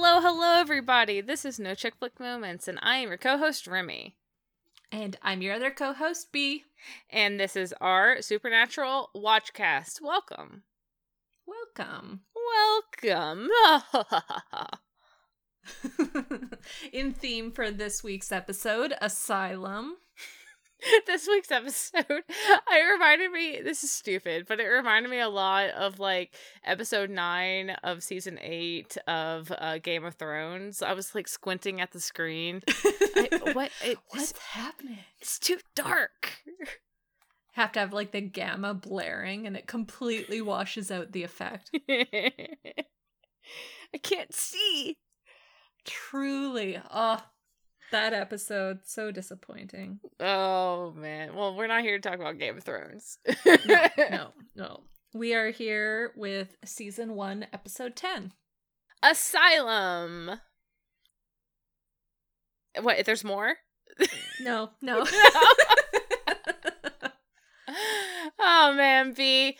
Hello, hello, everybody. This is No Chick Flick Moments, and I am your co host, Remy. And I'm your other co host, B. And this is our Supernatural Watchcast. Welcome. Welcome. Welcome. In theme for this week's episode, Asylum. this week's episode i reminded me this is stupid but it reminded me a lot of like episode 9 of season 8 of uh, game of thrones. I was like squinting at the screen. I, what it, what's happening? it's too dark. Have to have like the gamma blaring and it completely washes out the effect. I can't see. Truly. Oh that episode so disappointing. Oh man. Well, we're not here to talk about Game of Thrones. no, no, no. We are here with season 1, episode 10. Asylum. What, there's more? No, no. oh man, B.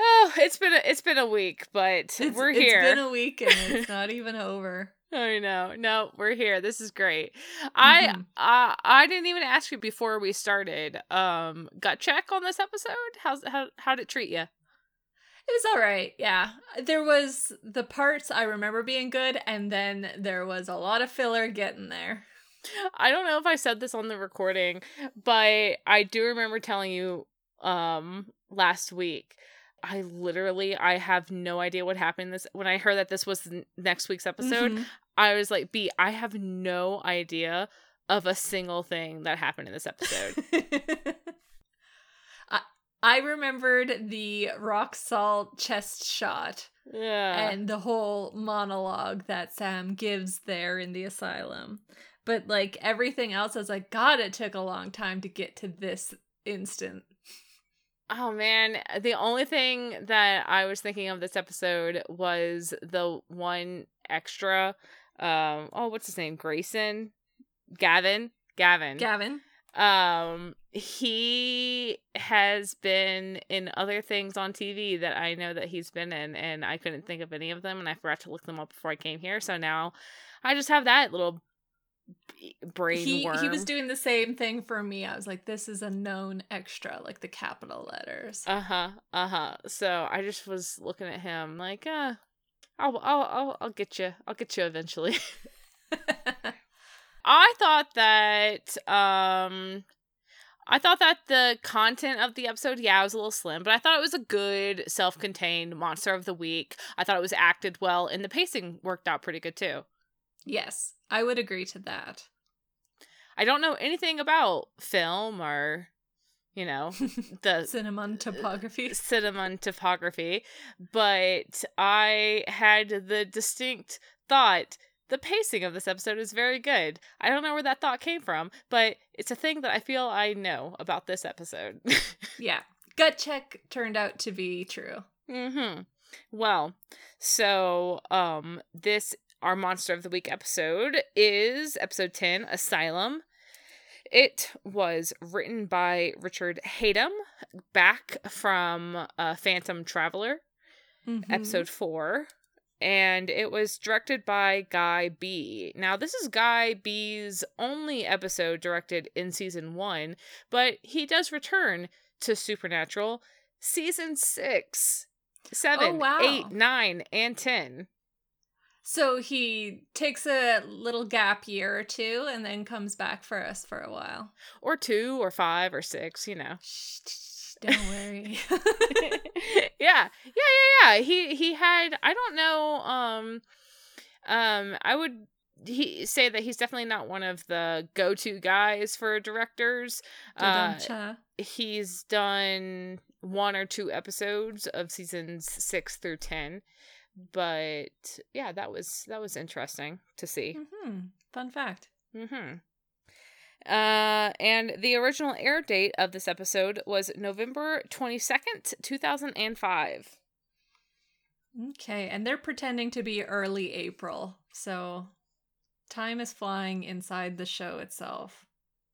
Oh, it's been a, it's been a week, but it's, we're here. It's been a week and it's not even over. I know. No, we're here. This is great. I mm-hmm. uh, I didn't even ask you before we started. Um, gut check on this episode. How's how how did it treat you? It was all right. Yeah, there was the parts I remember being good, and then there was a lot of filler getting there. I don't know if I said this on the recording, but I do remember telling you um last week I literally I have no idea what happened this when I heard that this was next week's episode. Mm-hmm. I was like, "B, I have no idea of a single thing that happened in this episode." I I remembered the rock salt chest shot. Yeah. And the whole monologue that Sam gives there in the asylum. But like everything else, I was like, God, it took a long time to get to this instant. Oh man, the only thing that I was thinking of this episode was the one extra. Um, oh, what's his name? Grayson, Gavin, Gavin, Gavin. Um, he has been in other things on TV that I know that he's been in, and I couldn't think of any of them, and I forgot to look them up before I came here. So now I just have that little brain he, worm. He was doing the same thing for me. I was like, this is a known extra, like the capital letters. Uh huh. Uh huh. So I just was looking at him like, uh, I'll, I'll, I'll, I'll get you. I'll get you eventually. I thought that, um, I thought that the content of the episode, yeah, was a little slim, but I thought it was a good, self contained monster of the week. I thought it was acted well, and the pacing worked out pretty good too. Yes, I would agree to that. I don't know anything about film or you know the cinnamon topography. cinnamon topography. But i had the distinct thought the pacing of this episode is very good. I don't know where that thought came from but it's a thing that i feel i know about this episode. Yeah. Gut check turned out to be true. Mm-hmm. Well so um this our Monster of the Week episode is episode 10, Asylum. It was written by Richard Hatem, back from uh, Phantom Traveler, mm-hmm. episode 4. And it was directed by Guy Bee. Now, this is Guy Bee's only episode directed in season one, but he does return to Supernatural season six, seven, oh, wow. eight, nine, and 10. So he takes a little gap year or two and then comes back for us for a while. Or two or five or six, you know. Shh, don't worry. yeah. Yeah, yeah, yeah. He he had I don't know um um I would he say that he's definitely not one of the go-to guys for directors. Uh, he's done one or two episodes of seasons 6 through 10 but yeah, that was that was interesting to see. Mm-hmm. Fun fact. Mm-hmm. Uh, and the original air date of this episode was November twenty second, two thousand and five. Okay, and they're pretending to be early April, so time is flying inside the show itself.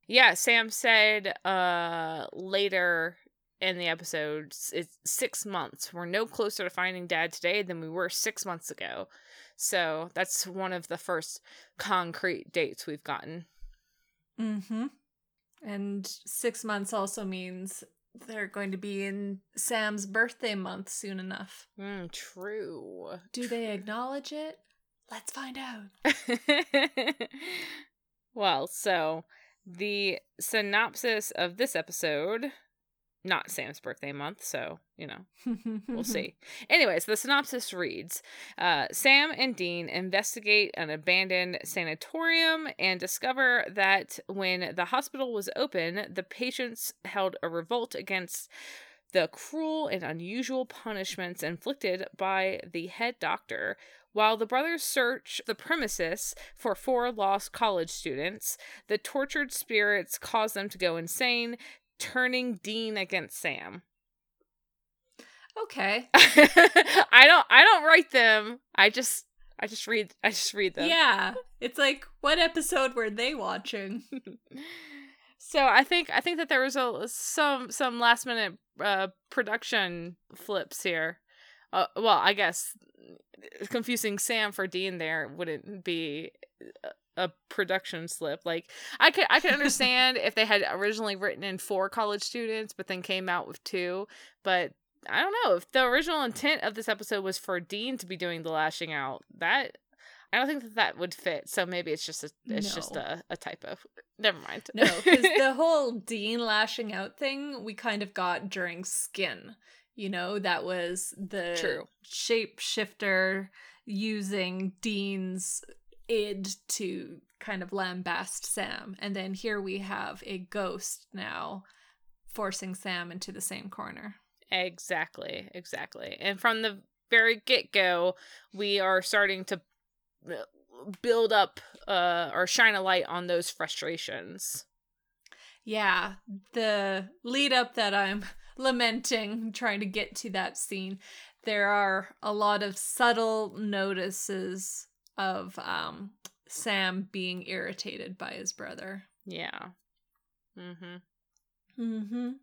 Yeah, Sam said uh later in the episodes it's six months we're no closer to finding dad today than we were six months ago So that's one of the first concrete dates we've gotten. Mm-hmm. And six months also means they're going to be in Sam's birthday month soon enough. Mm, true. Do they acknowledge it? Let's find out. well, so the synopsis of this episode not Sam's birthday month, so, you know, we'll see. Anyways, the synopsis reads uh, Sam and Dean investigate an abandoned sanatorium and discover that when the hospital was open, the patients held a revolt against the cruel and unusual punishments inflicted by the head doctor. While the brothers search the premises for four lost college students, the tortured spirits cause them to go insane, turning Dean against Sam. Okay. I don't I don't write them. I just I just read I just read them. Yeah. It's like what episode were they watching? so I think I think that there was a some some last minute uh production flips here. Uh, well, I guess confusing Sam for Dean there wouldn't be uh, a production slip. Like I could I could understand if they had originally written in four college students but then came out with two, but I don't know if the original intent of this episode was for Dean to be doing the lashing out. That I don't think that that would fit. So maybe it's just a it's no. just a, a typo. Never mind. no, because the whole Dean lashing out thing we kind of got during Skin. You know, that was the True. shapeshifter using Dean's id to kind of lambast Sam. And then here we have a ghost now forcing Sam into the same corner. Exactly, exactly. And from the very get go, we are starting to uh, build up uh, or shine a light on those frustrations. Yeah, the lead up that I'm lamenting, trying to get to that scene, there are a lot of subtle notices of um Sam being irritated by his brother. Yeah. Mhm. Mhm.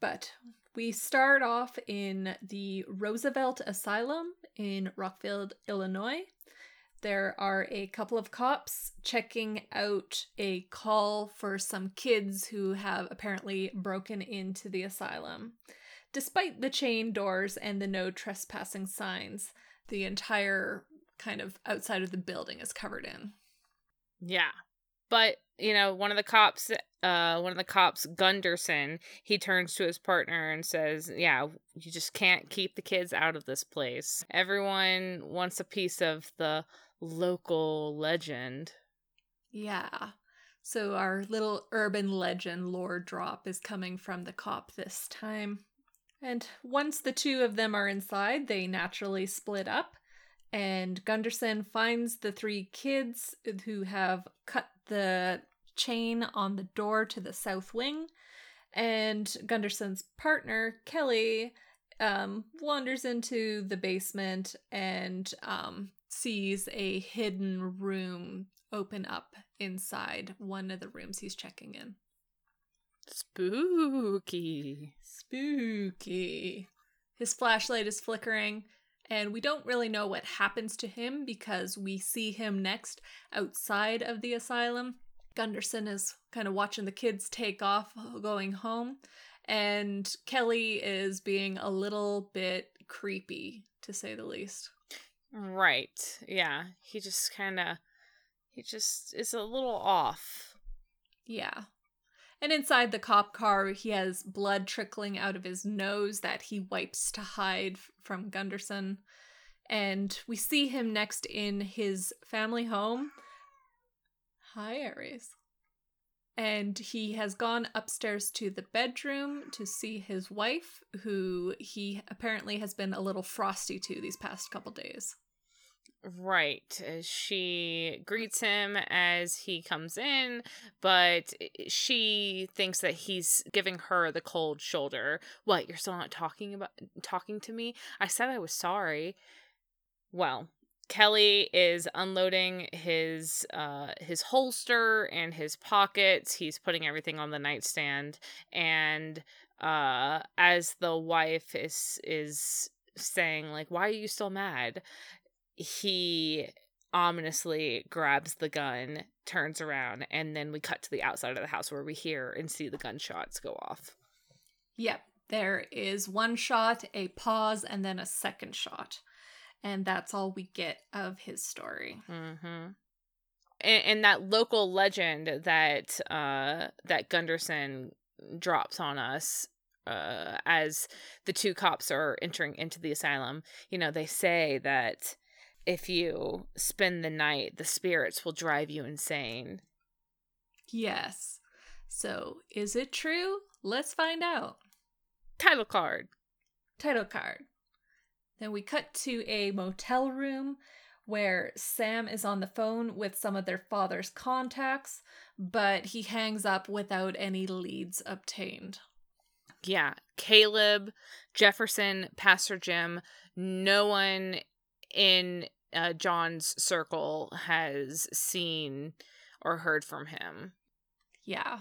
But we start off in the Roosevelt Asylum in Rockford, Illinois. There are a couple of cops checking out a call for some kids who have apparently broken into the asylum. Despite the chain doors and the no trespassing signs, the entire kind of outside of the building is covered in. Yeah. But, you know, one of the cops uh one of the cops Gunderson, he turns to his partner and says, "Yeah, you just can't keep the kids out of this place. Everyone wants a piece of the local legend." Yeah. So our little urban legend lore drop is coming from the cop this time. And once the two of them are inside, they naturally split up and Gunderson finds the three kids who have cut the chain on the door to the south wing. And Gunderson's partner, Kelly, um, wanders into the basement and um, sees a hidden room open up inside one of the rooms he's checking in. Spooky. Spooky. His flashlight is flickering and we don't really know what happens to him because we see him next outside of the asylum. Gunderson is kind of watching the kids take off going home, and Kelly is being a little bit creepy, to say the least. Right. Yeah. He just kind of, he just is a little off. Yeah. And inside the cop car, he has blood trickling out of his nose that he wipes to hide from Gunderson. And we see him next in his family home. Hi, Aries. And he has gone upstairs to the bedroom to see his wife, who he apparently has been a little frosty to these past couple days. Right. Uh, she greets him as he comes in, but she thinks that he's giving her the cold shoulder. What, you're still not talking about talking to me? I said I was sorry. Well, Kelly is unloading his uh his holster and his pockets. He's putting everything on the nightstand and uh as the wife is is saying like why are you still mad he ominously grabs the gun, turns around, and then we cut to the outside of the house where we hear and see the gunshots go off. Yep. There is one shot, a pause, and then a second shot. And that's all we get of his story. Mm-hmm. And, and that local legend that uh, that Gunderson drops on us uh, as the two cops are entering into the asylum, you know, they say that if you spend the night, the spirits will drive you insane. Yes. So, is it true? Let's find out. Title card. Title card. Then we cut to a motel room where Sam is on the phone with some of their father's contacts, but he hangs up without any leads obtained. Yeah, Caleb, Jefferson, Pastor Jim, no one in uh, John's circle has seen or heard from him. Yeah.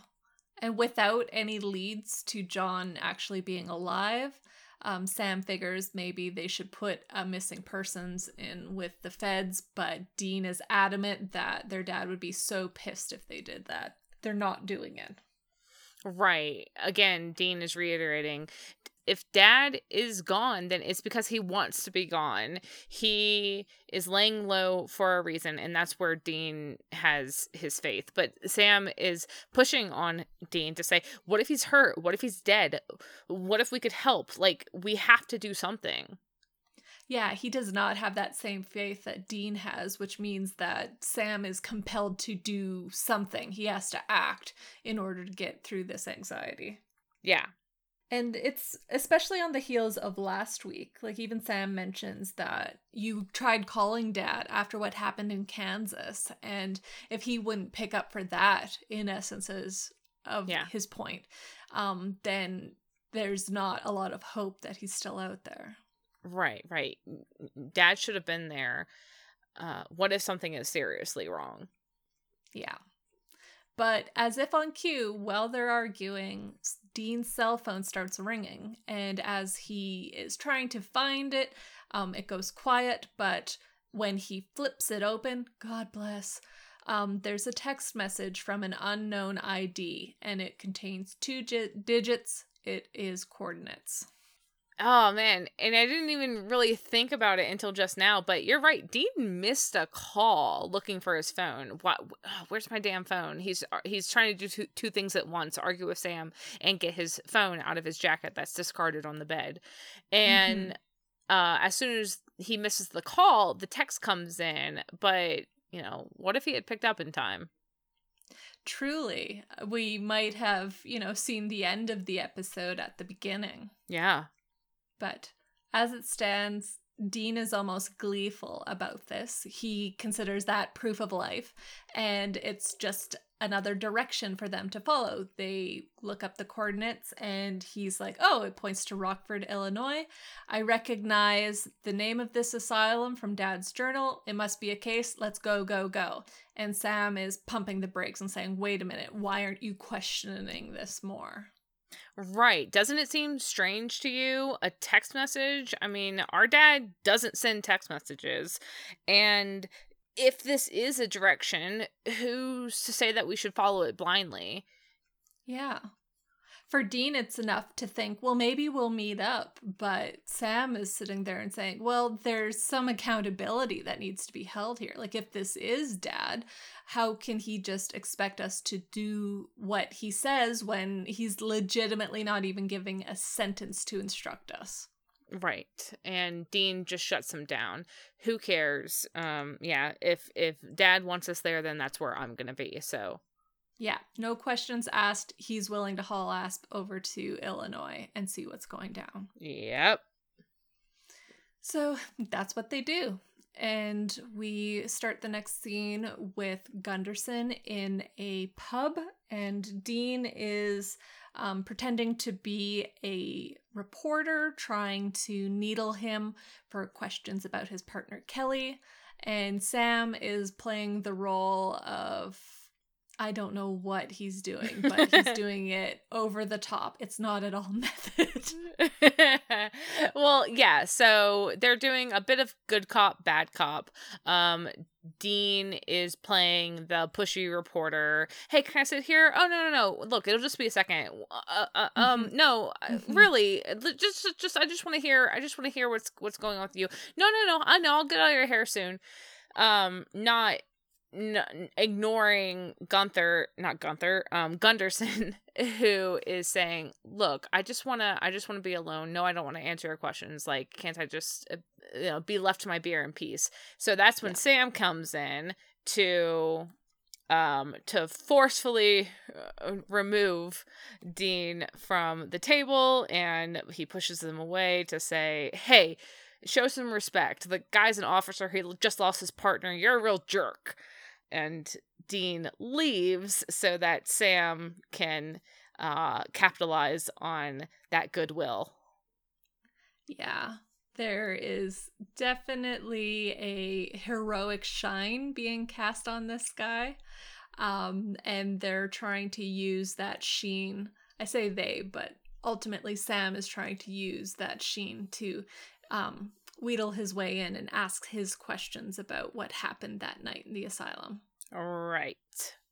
And without any leads to John actually being alive, um, Sam figures maybe they should put a missing persons in with the feds, but Dean is adamant that their dad would be so pissed if they did that. They're not doing it. Right. Again, Dean is reiterating if dad is gone, then it's because he wants to be gone. He is laying low for a reason, and that's where Dean has his faith. But Sam is pushing on Dean to say, What if he's hurt? What if he's dead? What if we could help? Like, we have to do something. Yeah, he does not have that same faith that Dean has, which means that Sam is compelled to do something. He has to act in order to get through this anxiety. Yeah. And it's especially on the heels of last week. Like, even Sam mentions that you tried calling dad after what happened in Kansas. And if he wouldn't pick up for that, in essence, is of yeah. his point, um, then there's not a lot of hope that he's still out there. Right, right. Dad should have been there. Uh, what if something is seriously wrong? Yeah. But as if on cue, while they're arguing, Dean's cell phone starts ringing. And as he is trying to find it, um, it goes quiet. But when he flips it open, God bless, um, there's a text message from an unknown ID and it contains two gi- digits. It is coordinates. Oh man, and I didn't even really think about it until just now. But you're right. Dean missed a call looking for his phone. What? Where's my damn phone? He's uh, he's trying to do two, two things at once: argue with Sam and get his phone out of his jacket that's discarded on the bed. And mm-hmm. uh, as soon as he misses the call, the text comes in. But you know, what if he had picked up in time? Truly, we might have you know seen the end of the episode at the beginning. Yeah. But as it stands, Dean is almost gleeful about this. He considers that proof of life, and it's just another direction for them to follow. They look up the coordinates, and he's like, Oh, it points to Rockford, Illinois. I recognize the name of this asylum from Dad's journal. It must be a case. Let's go, go, go. And Sam is pumping the brakes and saying, Wait a minute, why aren't you questioning this more? Right. Doesn't it seem strange to you? A text message? I mean, our dad doesn't send text messages. And if this is a direction, who's to say that we should follow it blindly? Yeah. For Dean, it's enough to think, well, maybe we'll meet up. But Sam is sitting there and saying, well, there's some accountability that needs to be held here. Like, if this is dad, how can he just expect us to do what he says when he's legitimately not even giving a sentence to instruct us? Right. And Dean just shuts him down. Who cares? Um yeah, if if dad wants us there then that's where I'm going to be. So yeah, no questions asked. He's willing to haul Asp over to Illinois and see what's going down. Yep. So that's what they do. And we start the next scene with Gunderson in a pub, and Dean is um, pretending to be a reporter, trying to needle him for questions about his partner Kelly. And Sam is playing the role of I don't know what he's doing, but he's doing it over the top. It's not at all method. well, yeah, so they're doing a bit of good cop, bad cop. Um Dean is playing the pushy reporter. Hey, can I sit here? Oh no, no, no. Look, it'll just be a second. Uh, uh, um, mm-hmm. no, mm-hmm. really, just, just, I just want to hear. I just want to hear what's what's going on with you. No, no, no. I know. I'll get out of your hair soon. Um, not n- ignoring Gunther, not Gunther, um, Gunderson, who is saying, "Look, I just want to, I just want to be alone. No, I don't want to answer your questions. Like, can't I just, uh, you know, be left to my beer in peace?" So that's when yeah. Sam comes in to um to forcefully uh, remove Dean from the table and he pushes them away to say, "Hey, show some respect. The guy's an officer. He just lost his partner. You're a real jerk." And Dean leaves so that Sam can uh, capitalize on that goodwill. Yeah, there is definitely a heroic shine being cast on this guy. Um, and they're trying to use that sheen. I say they, but ultimately Sam is trying to use that sheen to um, wheedle his way in and ask his questions about what happened that night in the asylum. Right.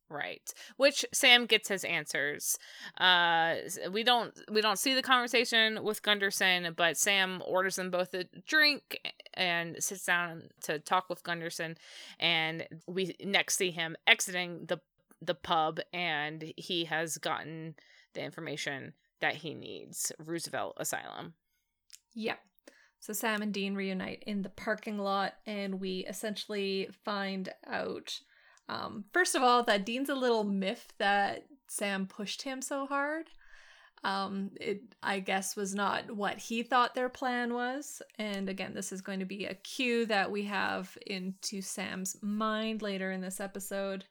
Right. Which Sam gets his answers. Uh we don't we don't see the conversation with Gunderson, but Sam orders them both a drink and sits down to talk with Gunderson and we next see him exiting the the pub and he has gotten the information that he needs. Roosevelt Asylum. Yep. So Sam and Dean reunite in the parking lot, and we essentially find out, um, first of all, that Dean's a little miff that Sam pushed him so hard. Um, it, I guess, was not what he thought their plan was. And again, this is going to be a cue that we have into Sam's mind later in this episode.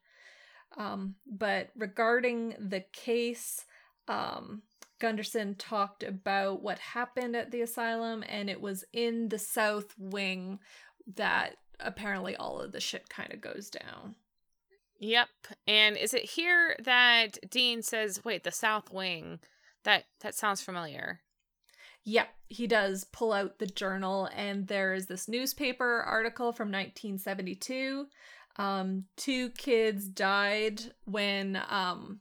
Um, but regarding the case, um, Gunderson talked about what happened at the asylum, and it was in the South Wing that apparently all of the shit kind of goes down. Yep. And is it here that Dean says, "Wait, the South Wing"? That that sounds familiar. Yep, he does pull out the journal, and there is this newspaper article from 1972. Um, two kids died when um,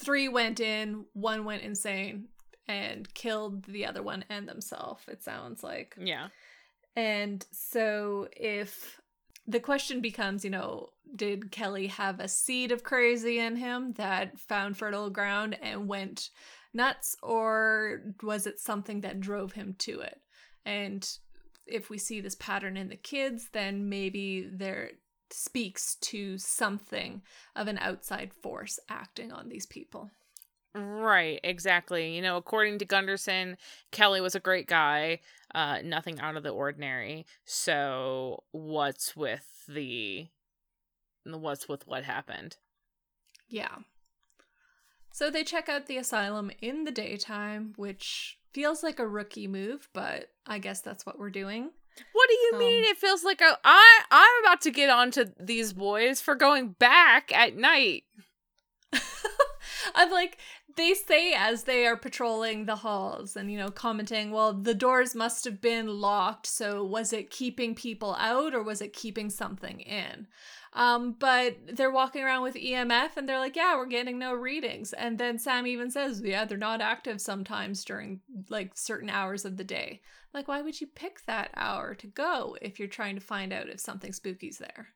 three went in, one went insane and killed the other one and themselves, it sounds like. Yeah. And so if the question becomes, you know, did Kelly have a seed of crazy in him that found fertile ground and went nuts, or was it something that drove him to it? And if we see this pattern in the kids, then maybe there speaks to something of an outside force acting on these people. Right, exactly. You know, according to Gunderson, Kelly was a great guy, uh nothing out of the ordinary. So, what's with the what's with what happened? Yeah. So they check out the asylum in the daytime, which feels like a rookie move, but I guess that's what we're doing. What do you um, mean? It feels like a, I I'm about to get onto these boys for going back at night. I'm like they say as they are patrolling the halls and you know commenting, well, the doors must have been locked, so was it keeping people out or was it keeping something in? Um, but they're walking around with EMF and they're like, yeah, we're getting no readings. And then Sam even says, yeah, they're not active sometimes during like certain hours of the day. Like, why would you pick that hour to go if you're trying to find out if something spooky's there?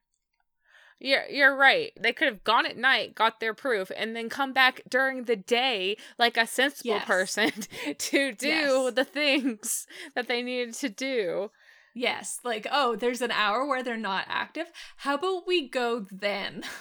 You're you're right. They could have gone at night, got their proof, and then come back during the day like a sensible yes. person to do yes. the things that they needed to do. Yes, like oh, there's an hour where they're not active. How about we go then?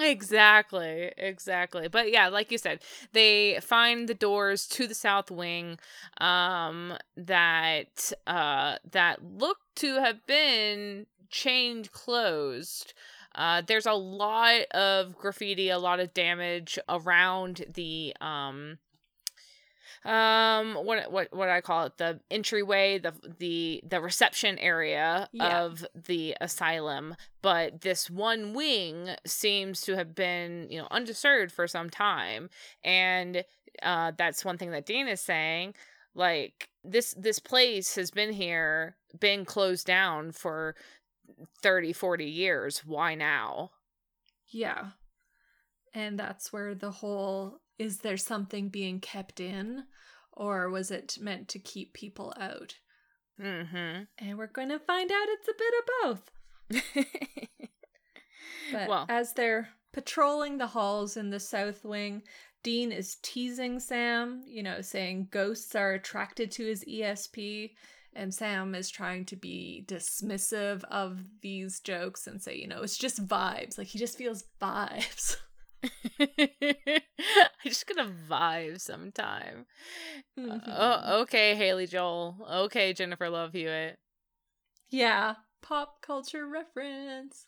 Exactly, exactly. But yeah, like you said, they find the doors to the south wing um that uh that look to have been chained closed. Uh there's a lot of graffiti, a lot of damage around the um um what what what I call it the entryway the the the reception area Yeah. of the asylum but this one wing seems to have been you know undisturbed for some time and uh that's one thing that Dean is saying like this this place has been here been closed down for 30 40 years why now Yeah. And that's where the whole is there something being kept in or was it meant to keep people out? mhm And we're going to find out it's a bit of both. But Well- as they're patrolling the halls in the South Wing, Dean is teasing Sam, you know, saying ghosts are attracted to his ESP. And Sam is trying to be dismissive of these jokes and say, you know, it's just vibes. Like he just feels vibes. I just gonna vibe sometime. Mhm. Oh, okay, Haley Joel. Okay, Jennifer Love Hewitt. Yeah, pop culture reference.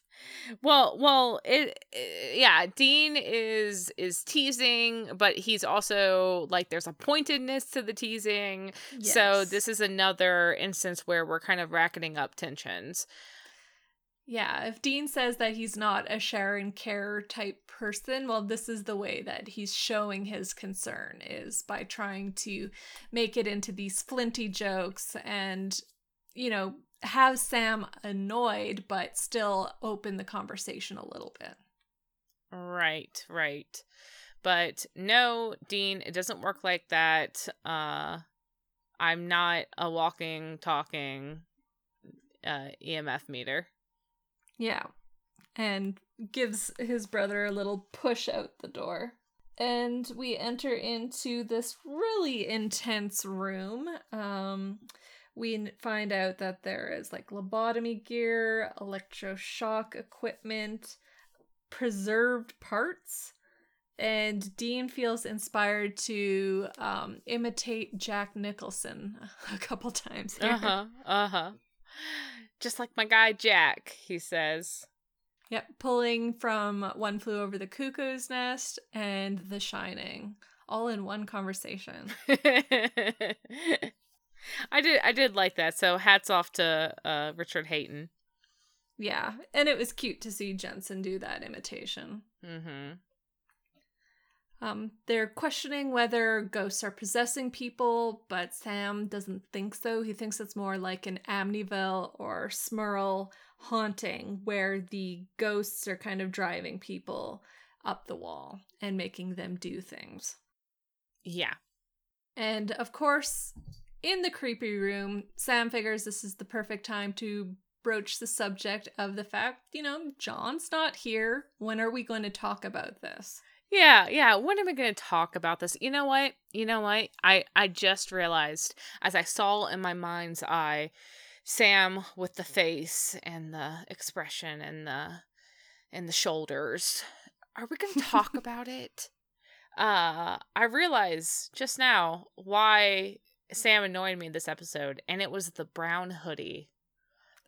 Well, well, it, it- yeah, Dean is is teasing, but he's also like there's a pointedness to the teasing. So this is another instance where we're kind of racketing up tensions. Yeah, if Dean says that he's not a Sharon Care type person, well, this is the way that he's showing his concern is by trying to make it into these flinty jokes and, you know, have Sam annoyed, but still open the conversation a little bit. Right, right. But no, Dean, it doesn't work like that. Uh I'm not a walking, talking uh EMF meter. Yeah. And gives his brother a little push out the door. And we enter into this really intense room. Um, we find out that there is like lobotomy gear, electroshock equipment, preserved parts. And Dean feels inspired to um, imitate Jack Nicholson a couple times. Uh-huh. Uh-huh. Just like my guy Jack, he says. Yep, pulling from One Flew Over the Cuckoo's Nest and The Shining, all in one conversation. I did I did like that. So hats off to uh Richard Hatem. Yeah, and it was cute to see Jensen do that imitation. Mhm. Um, they're questioning whether ghosts are possessing people, but Sam doesn't think so. He thinks it's more like an Amityville or Smurl haunting, where the ghosts are kind of driving people up the wall and making them do things. Yeah. And of course, in the creepy room, Sam figures this is the perfect time to broach the subject of the fact, you know, John's not here. When are we going to talk about this? Yeah, yeah. When am I going to talk about this? You know what? You know what? I I just realized as I saw in my mind's eye Sam with the face and the expression and the and the shoulders. Are we going to talk about it? Uh I realized just now why Sam annoyed me this episode and it was the brown hoodie.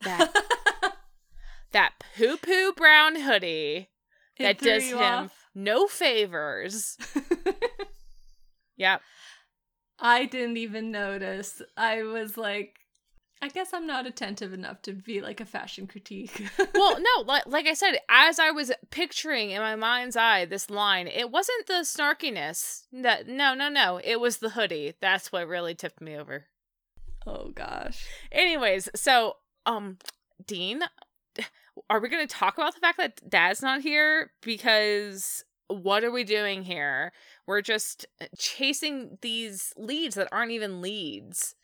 That that poo poo brown hoodie It that does him off? no favors. Yep. I didn't even notice. I was like, I guess I'm not attentive enough to be like a fashion critique. Well, no, like like I said, as I was picturing in my mind's eye this line, it wasn't the snarkiness. That no, no, no. It was the hoodie. That's what really tipped me over. oh gosh. Anyways, so um Dean, are we going to talk about the fact that dad's not here because what are we doing here? We're just chasing these leads that aren't even leads.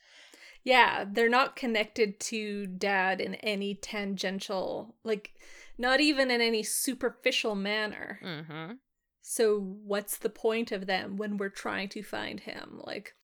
Yeah, they're not connected to dad in any tangential, like, not even in any superficial manner. Mhm. So, what's the point of them when we're trying to find him? Like,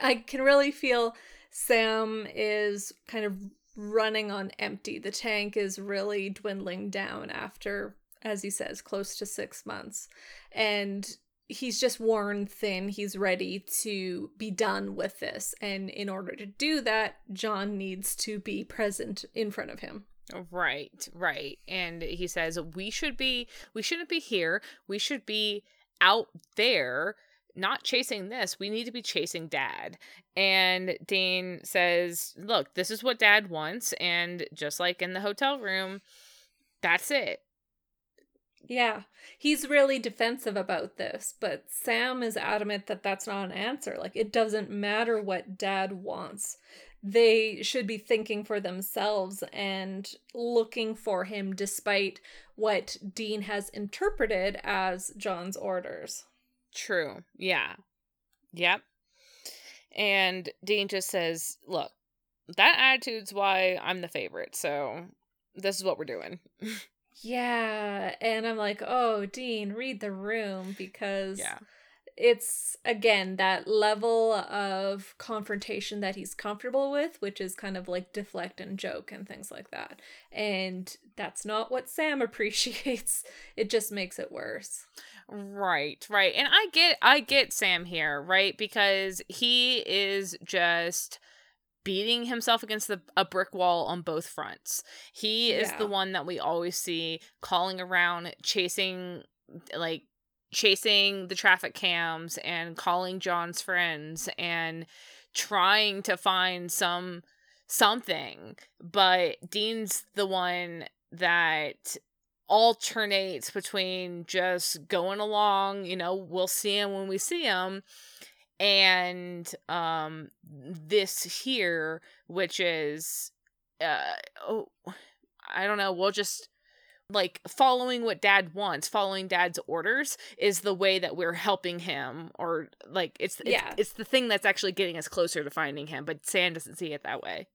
I can really feel Sam is kind of running on empty. The tank is really dwindling down after, as he says, close to six months. And he's just worn thin. He's ready to be done with this. And in order to do that, John needs to be present in front of him. Right, right. And he says we should be we shouldn't be here. We should be out there not chasing this. We need to be chasing dad. And Dean says, Look, this is what dad wants. And just like in the hotel room, that's it. Yeah, he's really defensive about this, but Sam is adamant that that's not an answer. Like, it doesn't matter what dad wants. They should be thinking for themselves and looking for him despite what Dean has interpreted as John's orders. True. Yeah. Yep. And Dean just says, Look, that attitude's why I'm the favorite. So this is what we're doing. yeah. And I'm like, Oh, Dean, read the room because. Yeah. It's again that level of confrontation that he's comfortable with, which is kind of like deflect and joke and things like that. And that's not what Sam appreciates. It just makes it worse. Right, right. And I get I get Sam here, right? Because he is just beating himself against the, a brick wall on both fronts. He is Yeah. the one that we always see calling around chasing like chasing the traffic cams and calling John's friends and trying to find some something. But Dean's the one that alternates between just going along, you know, we'll see him when we see him, and um this here, which is uh oh I don't know, we'll just like following what dad wants, following dad's orders is the way that we're helping him or like it's it's, Yeah. it's the thing that's actually getting us closer to finding him, but Sam doesn't see it that way.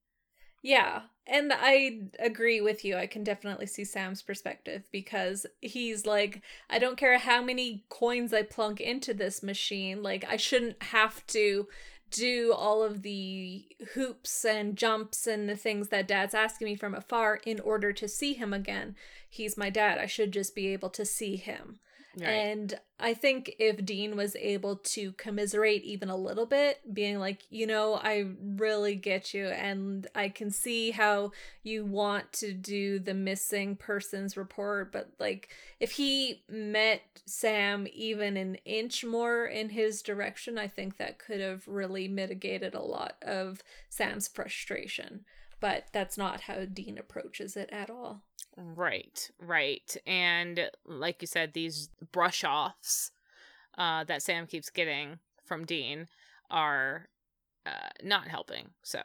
Yeah, and I agree with you. I can definitely see Sam's perspective because he's like, I don't care how many coins I plunk into this machine, like, I shouldn't have to do all of the hoops and jumps and the things that dad's asking me from afar in order to see him again. He's my dad. I should just be able to see him. Right. And I think if Dean was able to commiserate even a little bit, being like, you know, I really get you, and I can see how you want to do the missing persons report, but like, if he met Sam even an inch more in his direction, I think that could have really mitigated a lot of Sam's frustration. But that's not how Dean approaches it at all. Right, right. And like you said, these brush offs uh, that Sam keeps getting from Dean are uh, not helping. So,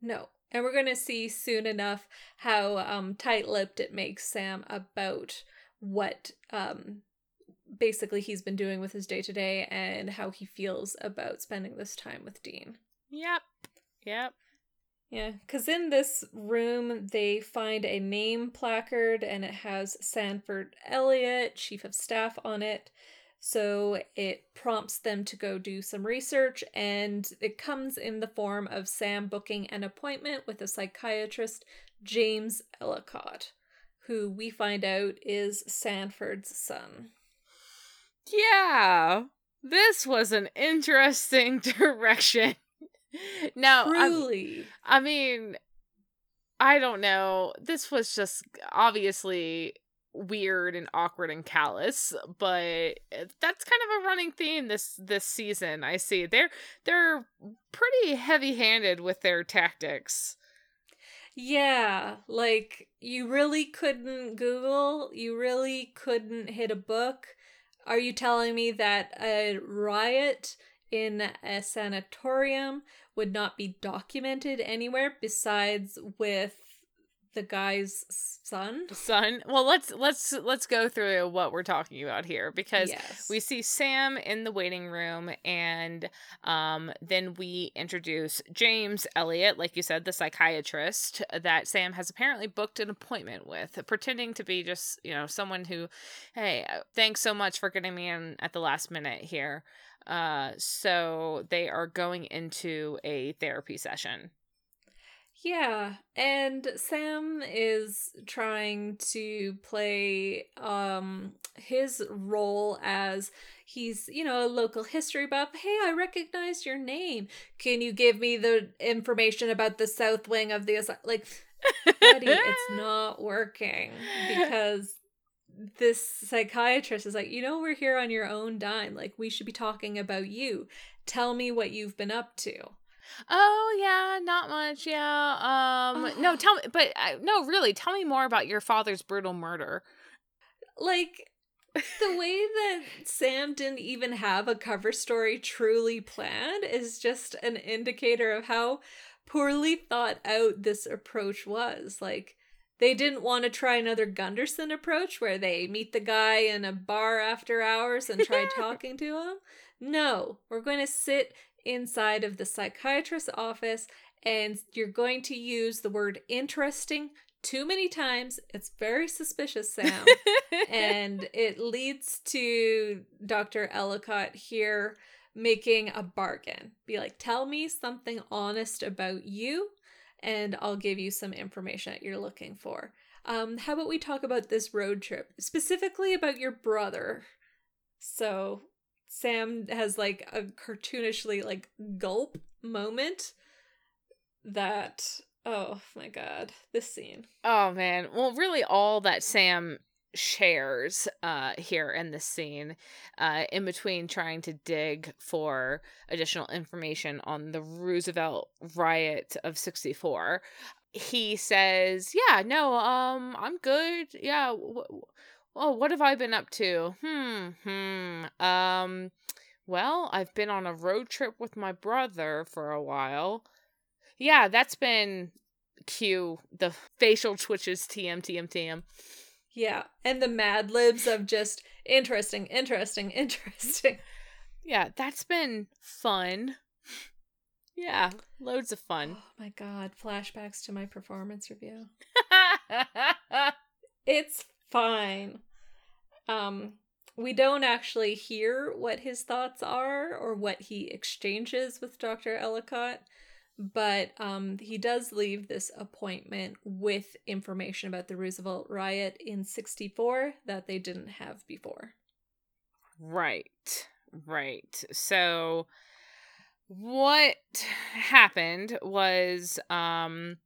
No. And we're going to see soon enough how um, tight lipped it makes Sam about what um, basically he's been doing with his day to day and how he feels about spending this time with Dean. yep, yep. Yeah, because in this room, they find a name placard and it has Sanford Ellicott, Chief of Staff, on it. So it prompts them to go do some research, and it comes in the form of Sam booking an appointment with a psychiatrist, James Ellicott, who we find out is Sanford's son. Yeah, this was an interesting direction. now, I'm- Truly. I mean, I don't know. This was just obviously weird and awkward and callous, but eh, that's kind of a running theme this this season. I see they're they're pretty heavy-handed with their tactics. Yeah, like you really couldn't Google, you really couldn't hit a book. Are you telling me that a riot in a sanatorium would not be documented anywhere besides with the guy's son? Son, well, let's let's let's go through what we're talking about here because yes. we see Sam in the waiting room, and um, then we introduce James Ellicott, like you said, the psychiatrist that Sam has apparently booked an appointment with, pretending to be just you know someone who, hey, thanks so much for getting me in at the last minute here. Uh, so they are going into a therapy session. Yeah, and Sam is trying to play um his role as he's, you know, a local history buff. Hey, I recognize your name. Can you give me the information about the south wing of the asy-" like buddy, it's not working because this psychiatrist is like, you know, we're here on your own dime. Like, we should be talking about you. Tell me what you've been up to. Oh yeah, not much. Yeah. Um. No, tell me. But uh, no, really, tell me more about your father's brutal murder. Like the way that Sam didn't even have a cover story truly planned is just an indicator of how poorly thought out this approach was. Like they didn't want to try another Gunderson approach where they meet the guy in a bar after hours and try talking to him. No, we're going to sit inside of the psychiatrist's office and you're going to use the word interesting too many times. It's very suspicious, Sam. and it leads to Dr. Ellicott here making a bargain. Be like, tell me something honest about you, and I'll give you some information that you're looking for. Um, how about we talk about this road trip, specifically about your brother? So Sam has like a cartoonishly like gulp moment that oh my god, this scene. Oh man. Well, really all that Sam shares uh here in this scene uh in between trying to dig for additional information on the Roosevelt riot of 64 he says yeah no um i'm good. Yeah w- oh what have i been up to? Hmm hmm um well i've been on a road trip with my brother for a while. Yeah that's been cue the facial twitches tm tm tm yeah, and the Mad Libs of just interesting, interesting, interesting. Yeah, that's been fun. Yeah, loads of fun. Oh my god, flashbacks to my performance review. it's fine. Um we don't actually hear what his thoughts are or what he exchanges with Dr. Ellicott, but um, he does leave this appointment with information about the Roosevelt riot in 64 that they didn't have before. Right, right. So, what happened was um,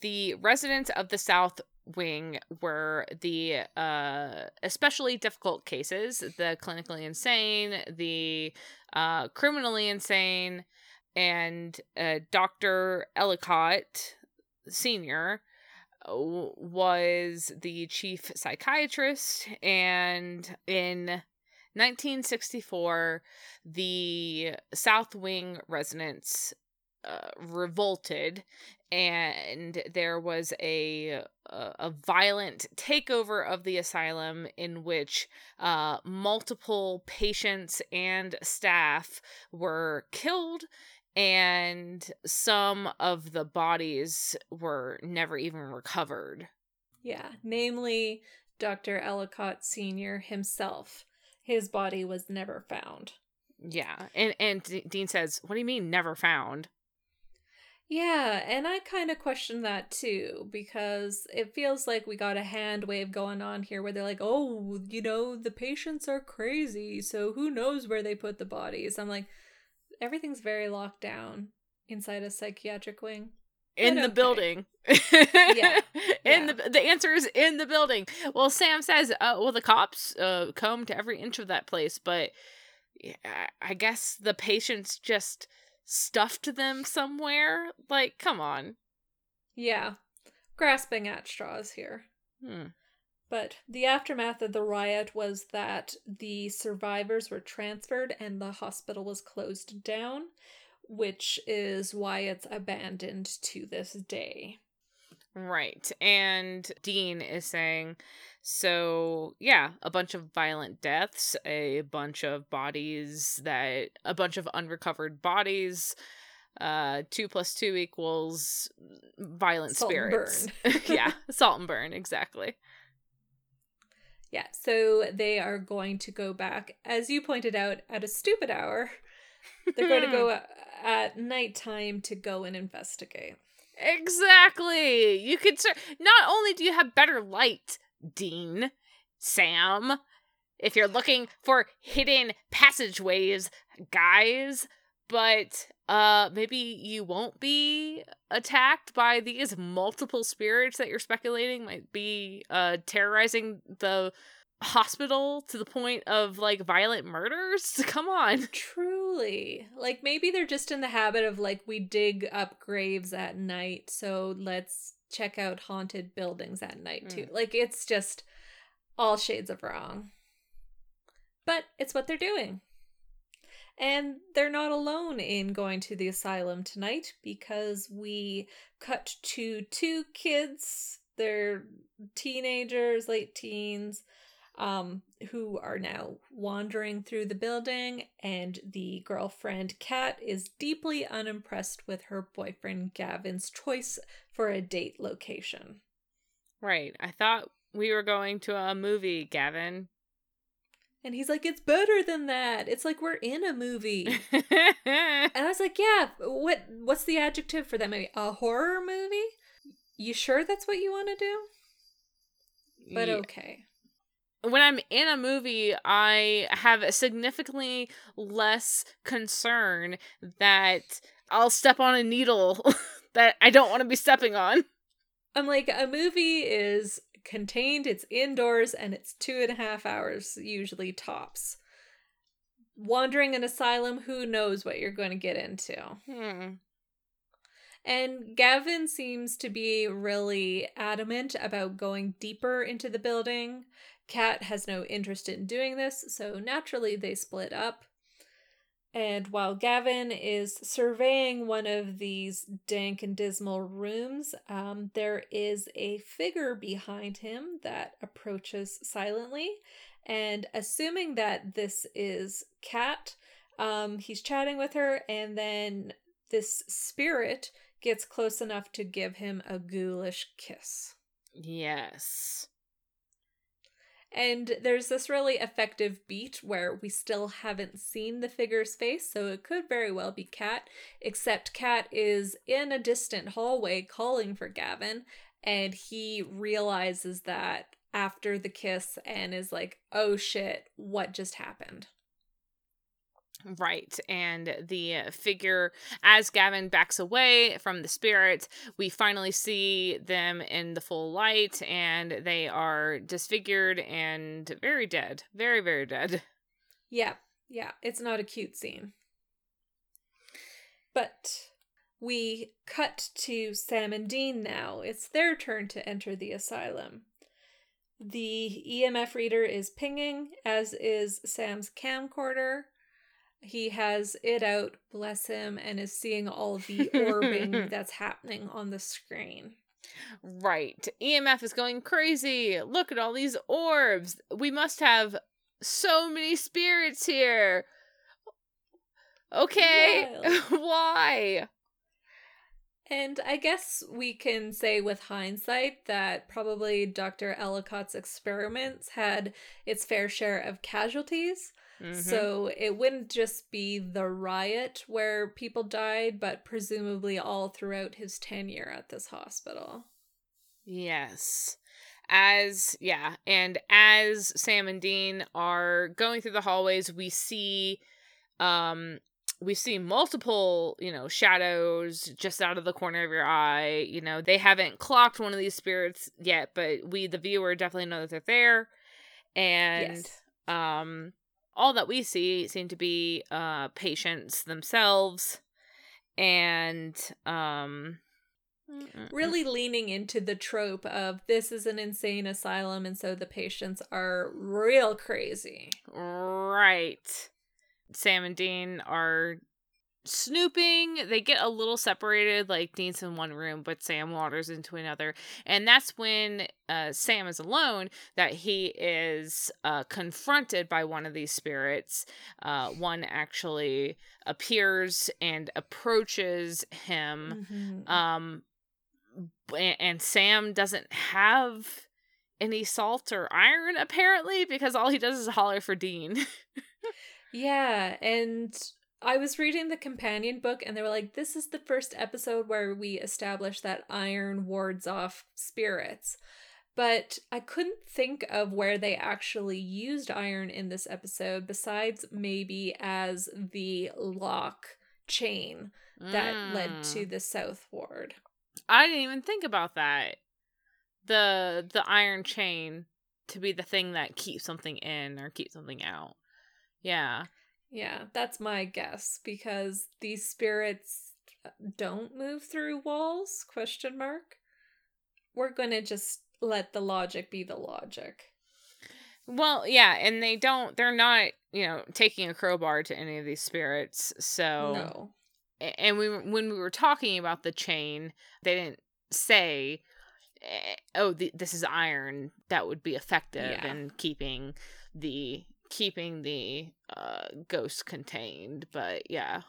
the residents of the South Wing were the uh, especially difficult cases the clinically insane, the uh, criminally insane and uh, Dr. Ellicott Sr. Uh, was the chief psychiatrist, and in 1964, the South Wing residents uh, revolted and there was a, a, a violent takeover of the asylum in which uh, multiple patients and staff were killed and some of the bodies were never even recovered. Yeah, namely Dr. Ellicott Sr. himself. His body was never found. Yeah, and and D- Dean says, "What do you mean never found?" Yeah, and I kind of question that too because it feels like we got a hand wave going on here where they're like, "Oh, you know, the patients are crazy, so who knows where they put the bodies?" I'm like, everything's very locked down inside a psychiatric wing. In the building. yeah. In yeah. the the answer is in the building. Well, Sam says, uh, well, the cops uh, combed every inch of that place, but I guess the patients just stuffed them somewhere. Like, come on. Yeah. Grasping at straws here. Hmm. But the aftermath of the riot was that the survivors were transferred and the hospital was closed down, which is why it's abandoned to this day. Right. And Dean is saying so, yeah, a bunch of violent deaths, a bunch of bodies that, a bunch of unrecovered bodies. Uh, two plus two equals violent salt spirits. yeah, salt and burn, exactly. Yeah, so they are going to go back, as you pointed out, at a stupid hour. They're going to go at nighttime to go and investigate. Exactly. You could ser- not only do you have better light, Dean, Sam, if you're looking for hidden passageways, guys, but uh maybe you won't be attacked by these multiple spirits that you're speculating might be uh terrorizing the hospital to the point of like violent murders come on Truly. Like maybe they're just in the habit of like we dig up graves at night, so let's check out haunted buildings at night too. Like it's just all shades of wrong. But it's what they're doing. And they're not alone in going to the asylum tonight because we cut to two kids. They're teenagers, late teens, um, who are now wandering through the building. And the girlfriend, Kat, is deeply unimpressed with her boyfriend, Gavin's choice for a date location. right i thought we were going to a movie gavin And he's like, it's better than that. It's like we're in a movie. And I was like, yeah, what what's the adjective for that movie? A horror movie? You sure that's what you want to do? But Yeah. okay. when I'm in a movie, I have significantly less concern that I'll step on a needle that I don't want to be stepping on. I'm like, a movie is contained, it's indoors, and it's two and a half hours, usually tops. Wandering an asylum, who knows what you're going to get into. Hmm. And Gavin seems to be really adamant about going deeper into the building. Kat has no interest in doing this, so naturally they split up. And while Gavin is surveying one of these dank and dismal rooms, um, there is a figure behind him that approaches silently. And assuming that this is Kat, um, he's chatting with her, and then this spirit gets close enough to give him a ghoulish kiss. Yes. And there's this really effective beat where we still haven't seen the figure's face, so it could very well be Kat, except Kat is in a distant hallway calling for Gavin, and he realizes that after the kiss and is like, oh shit, what just happened? Right. And the figure, as Gavin backs away from the spirit, we finally see them in the full light and they are disfigured and very dead. Very, very dead. Yeah, yeah, it's not a cute scene. But we cut to Sam and Dean now. It's their turn to enter the asylum. The EMF reader is pinging, as is Sam's camcorder. He has it out, bless him, and is seeing all the orbing that's happening on the screen. Right. EMF is going crazy. Look at all these orbs. We must have so many spirits here. Okay. Why? And I guess we can say with hindsight that probably Dr. Ellicott's experiments had its fair share of casualties. Mhm. So it wouldn't just be the riot where people died, but presumably all throughout his tenure at this hospital. Yes. As, yeah, and as Sam and Dean are going through the hallways, we see, um, we see multiple, you know, shadows just out of the corner of your eye. You know, they haven't clocked one of these spirits yet, but we, the viewer, definitely know that they're there. And, yes. um, all that we see seem to be, uh, patients themselves. And, um, Really leaning into the trope of this is an insane asylum, and so the patients are real crazy. Right. Sam and Dean are snooping. They get a little separated, like Dean's in one room, but Sam wanders into another. And that's when uh, Sam is alone that he is uh, confronted by one of these spirits. Uh, one actually appears and approaches him. Mhm. Um, b- and Sam doesn't have any salt or iron apparently because all he does is holler for Dean. Yeah, and I was reading the companion book and they were like, this is the first episode where we establish that iron wards off spirits. But I couldn't think of where they actually used iron in this episode, besides maybe as the lock chain that led to Mm. the south ward. I didn't even think about that. The the iron chain to be the thing that keeps something in or keeps something out. Yeah. Yeah, that's my guess because these spirits uh, don't move through walls? Question mark. We're going to just let the logic be the logic. Well, yeah, and they don't they're not, you know, taking a crowbar to any of these spirits. So No. and we when we were talking about the chain, they didn't say eh, oh th- this is iron that would be effective Yeah. in keeping the keeping the uh ghost contained, but yeah.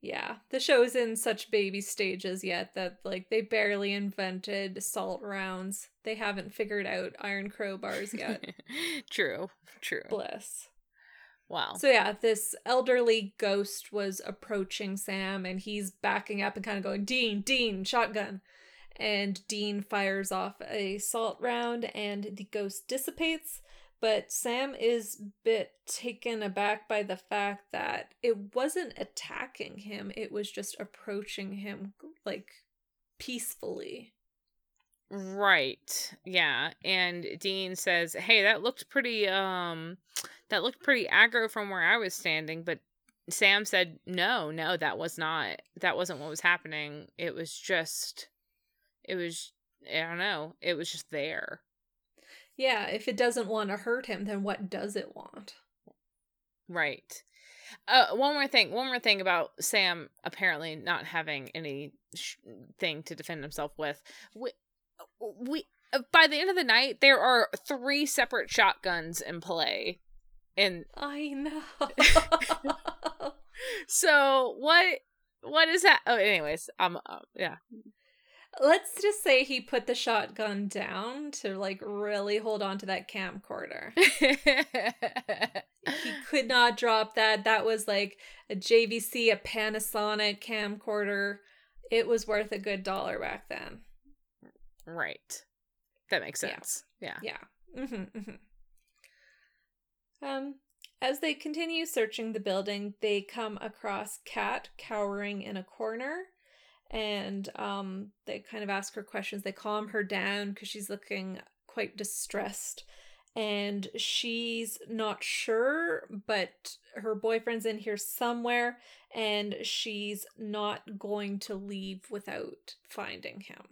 Yeah, the show's in such baby stages yet that like they barely invented salt rounds. They haven't figured out iron crowbars yet. true. True. Bliss. Wow. So yeah, this elderly ghost was approaching Sam and he's backing up and kind of going, "Dean, Dean, shotgun." And Dean fires off a salt round and the ghost dissipates, but Sam is bit taken aback by the fact that it wasn't attacking him, it was just approaching him like peacefully. Right. Yeah. And Dean says, "Hey, that looked pretty um that looked pretty aggro from where I was standing, but Sam said, "No, no, that was not. That wasn't what was happening. It was just it was I don't know. It was just there." Yeah, if it doesn't want to hurt him, then what does it want? Right. Uh, one more thing. One more thing about Sam apparently not having any sh- thing to defend himself with. We, we uh, by the end of the night, there are three separate shotguns in play, and I know. so what? What is that? Oh, anyways, um, uh, yeah, Let's just say he put the shotgun down to like really hold on to that camcorder. he could not drop that. That was like a JVC, a Panasonic camcorder. It was worth a good dollar back then. right. That makes Yeah. sense. Yeah. Yeah. hmm Um, as they continue searching the building, they come across Kat cowering in a corner, and um, they kind of ask her questions. They calm her down because she's looking quite distressed, and she's not sure, but her boyfriend's in here somewhere, and she's not going to leave without finding him.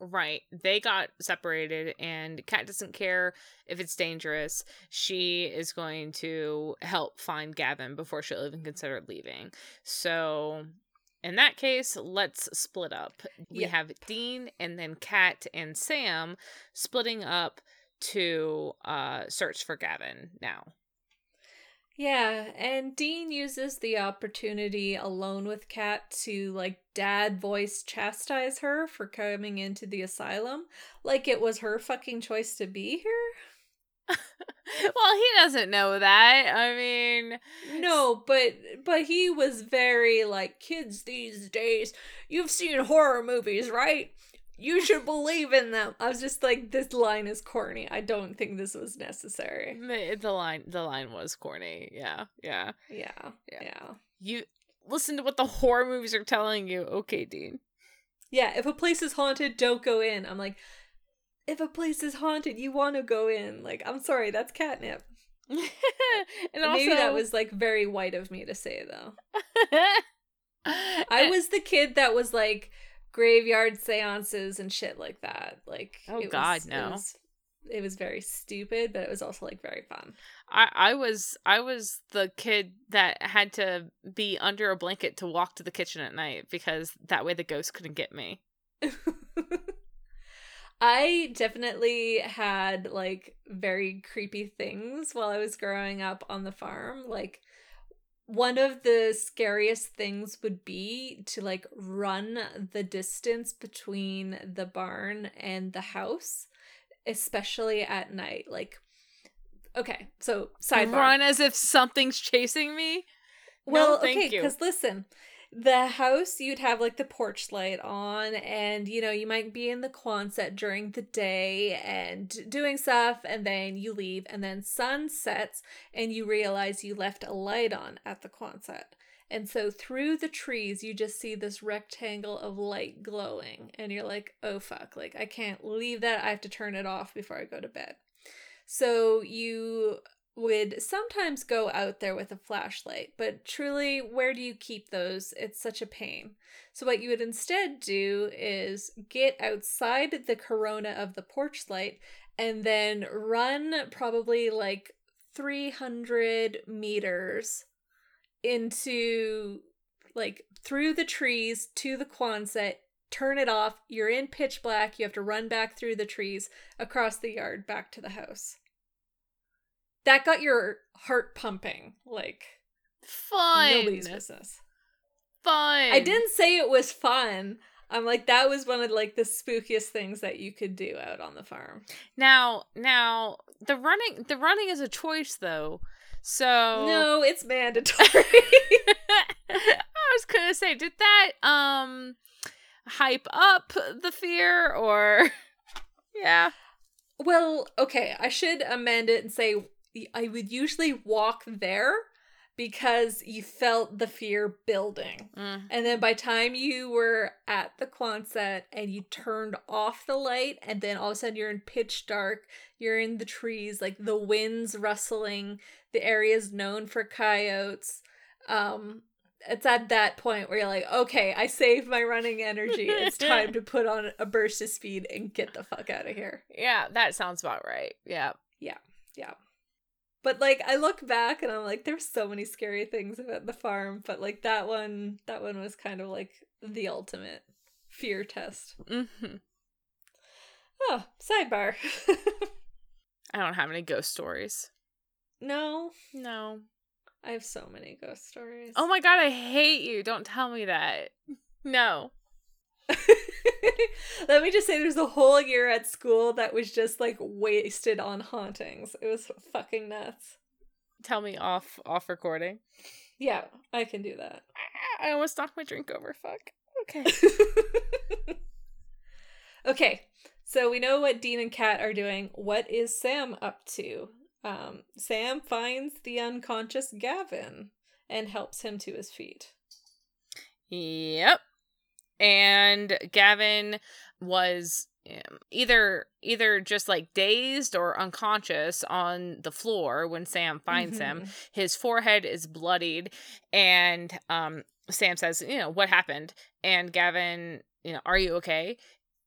Right. They got separated, and Kat doesn't care if it's dangerous. She is going to help find Gavin before she'll even consider leaving. So, in that case, let's split up. We Yeah. have Dean and then Kat and Sam splitting up to uh search for Gavin now. Yeah, and Dean uses the opportunity alone with Kat to like dad voice chastise her for coming into the asylum like it was her fucking choice to be here. well, he doesn't know that. I mean, No, but but he was very like kids these days. You've seen horror movies, right? You should believe in them. I was just like this line is corny. I don't think this was necessary. the, eh, the line the line was corny. Yeah. Yeah. Yeah. Yeah. Yeah. You listen to what the horror movies are telling you. Okay, Dean. Yeah, if a place is haunted, don't go in. I'm like, if a place is haunted, you want to go in. Like, I'm sorry, that's catnip. and also, Maybe that was like very white of me to say though. I was the kid that was like graveyard seances and shit like that. Like, Oh, it God, was, no. It was, it was very stupid, but it was also like very fun. I, I was I was the kid that had to be under a blanket to walk to the kitchen at night because that way the ghost couldn't get me. I definitely had like very creepy things while I was growing up on the farm. Like one of the scariest things would be to like run the distance between the barn and the house, especially at night. Like okay, so sidebar. Run as if something's chasing me. Well, no, thank okay, you. because listen, the house you'd have like the porch light on, and you know you might be in the Quonset during the day and doing stuff, and then you leave, and then sun sets, and you realize you left a light on at the Quonset, And so through the trees, you just see this rectangle of light glowing. And you're like, oh fuck, like I can't leave that. I have to turn it off before I go to bed. So you would sometimes go out there with a flashlight, but truly, where do you keep those? It's such a pain. So, what you would instead do is get outside the corona of the porch light and then run probably like 300 meters into like through the trees to the Quonset, turn it off. You're in pitch black. You have to run back through the trees across the yard back to the house. That got your heart pumping like Fun. nobody's business. Fun. I didn't say it was fun. I'm like that was one of like the spookiest things that you could do out on the farm. Now, now the running the running is a choice though. So No, it's mandatory. I was gonna say, did that um hype up the fear or yeah. well, okay, I should amend it and say I would usually walk there because you felt the fear building. Mm. And then by time you were at the Quonset and you turned off the light and then all of a sudden you're in pitch dark, you're in the trees, like the winds rustling, the area's known for coyotes. Um it's at that point where you're like, okay, I saved my running energy. It's time to put on a burst of speed and get the fuck out of here. Yeah, that sounds about right. Yeah. Yeah. Yeah. But like I look back and I'm like, there's so many scary things about the farm, but like that one that one was kind of like the ultimate fear test. hmm Oh, sidebar. I don't have any ghost stories. no, No. I have so many ghost stories. Oh my god, I hate you. Don't tell me that. No. Let me just say there's a whole year at school that was just like wasted on hauntings. It was fucking nuts. Tell me off off recording. Yeah, I can do that. I almost knocked my drink over. Fuck. Okay. okay, so we know what Dean and Kat are doing. What is Sam up to? Um, Sam finds the unconscious Gavin and helps him to his feet. Yep. And Gavin was um, either either just like dazed or unconscious on the floor when Sam finds him. Mhm. His forehead is bloodied and um Sam says, "You know, what happened?" And Gavin, you know, "Are you okay?"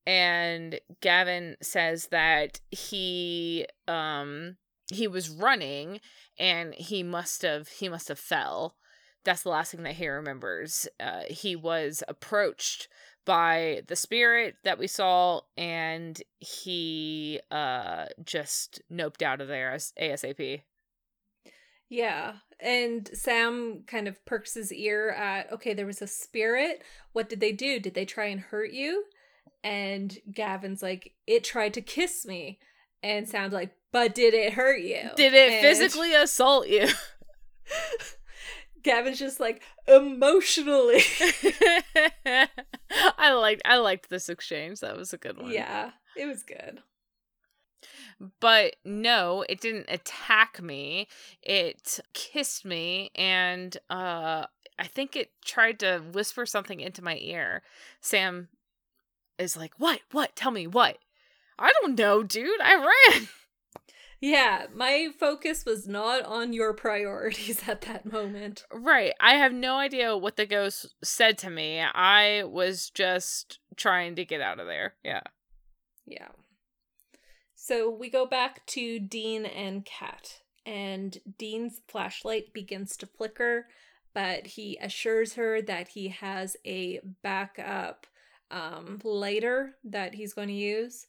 And Gavin says that he um he was running and he must have he must have fell that's the last thing that he remembers. Uh, he was approached by the spirit that we saw, and he uh, just noped out of there as ASAP. Yeah, and Sam kind of perks his ear at, okay, there was a spirit. What did they do? Did they try and hurt you? And Gavin's like, it tried to kiss me. And Sam's like, but did it hurt you? Did it And physically assault you? Gavin's just like, emotionally. I liked I liked this exchange. That was a good one. yeah, it was good. But no, it didn't attack me. It kissed me and uh I think it tried to whisper something into my ear. Sam is like, "What? What? Tell me what?" I don't know, dude. I ran. Yeah, my focus was not on your priorities at that moment. Right. I have no idea what the ghost said to me. I was just trying to get out of there. Yeah. Yeah. So we go back to Dean and Kat, and Dean's flashlight begins to flicker, but he assures her that he has a backup um, lighter that he's going to use.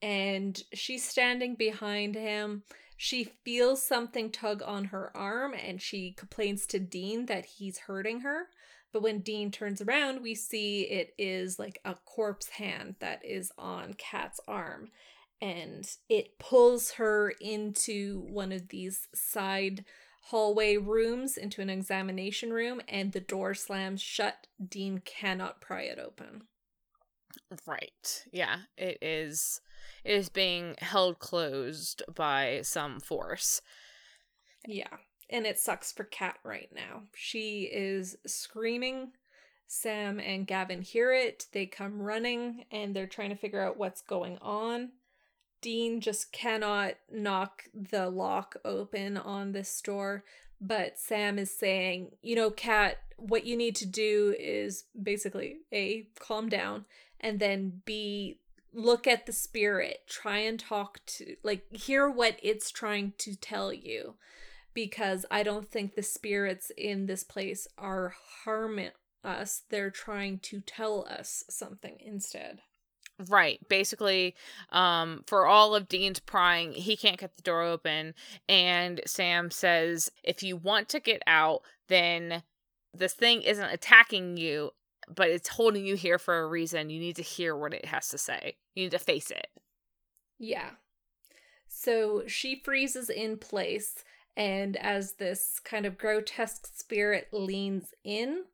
And she's standing behind him. She feels something tug on her arm, and she complains to Dean that he's hurting her. But when Dean turns around, we see it is like a corpse hand that is on Kat's arm. And it pulls her into one of these side hallway rooms, into an examination room, and the door slams shut. Dean cannot pry it open. Right. Yeah. It is is being held closed by some force. Yeah. and it sucks for Kat right now. She is screaming. Sam and Gavin hear it. They come running and they're trying to figure out what's going on. Dean just cannot knock the lock open on this door, but Sam is saying, you know, Kat, what you need to do is basically A, calm down, and then B, look at the spirit, try and talk to, like, hear what it's trying to tell you. Because I don't think the spirits in this place are harming us. They're trying to tell us something instead. Right. Basically, um, for all of Dean's prying, he can't get the door open. And Sam says, if you want to get out, then this thing isn't attacking you, but it's holding you here for a reason. You need to hear what it has to say, you need to face it. Yeah. So she freezes in place, and as this kind of grotesque spirit leans in,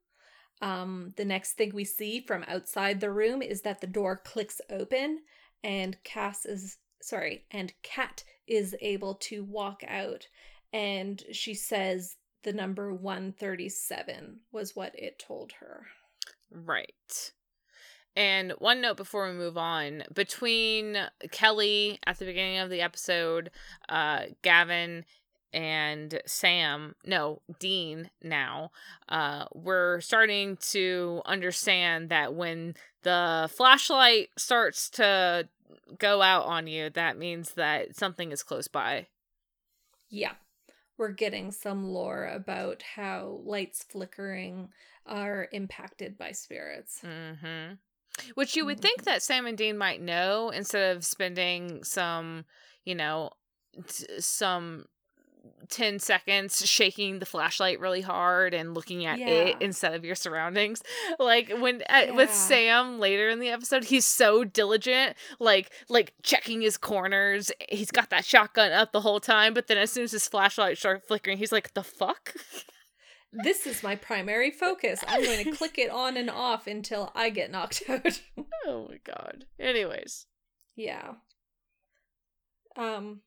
um, the next thing we see from outside the room is that the door clicks open and Cass is sorry, and Kat is able to walk out and she says the number 137 was what it told her. Right. And one note before we move on between Kelly at the beginning of the episode, uh, Gavin and Sam, no, Dean now, uh, we're starting to understand that when the flashlight starts to go out on you, that means that something is close by. Yeah. We're getting some lore about how lights flickering are impacted by spirits. Mm-hmm. Which you would think mm-hmm. that Sam and Dean might know instead of spending some, you know, t- some 10 seconds shaking the flashlight really hard and looking at yeah. it instead of your surroundings. Like when uh, with sam later in the episode he's so diligent like like checking his corners. He's got that shotgun up the whole time but then as soon as his flashlight starts flickering he's like the fuck? This is my primary focus. I'm going to click it on and off until i get knocked out. Oh my god. Anyways. Yeah. Um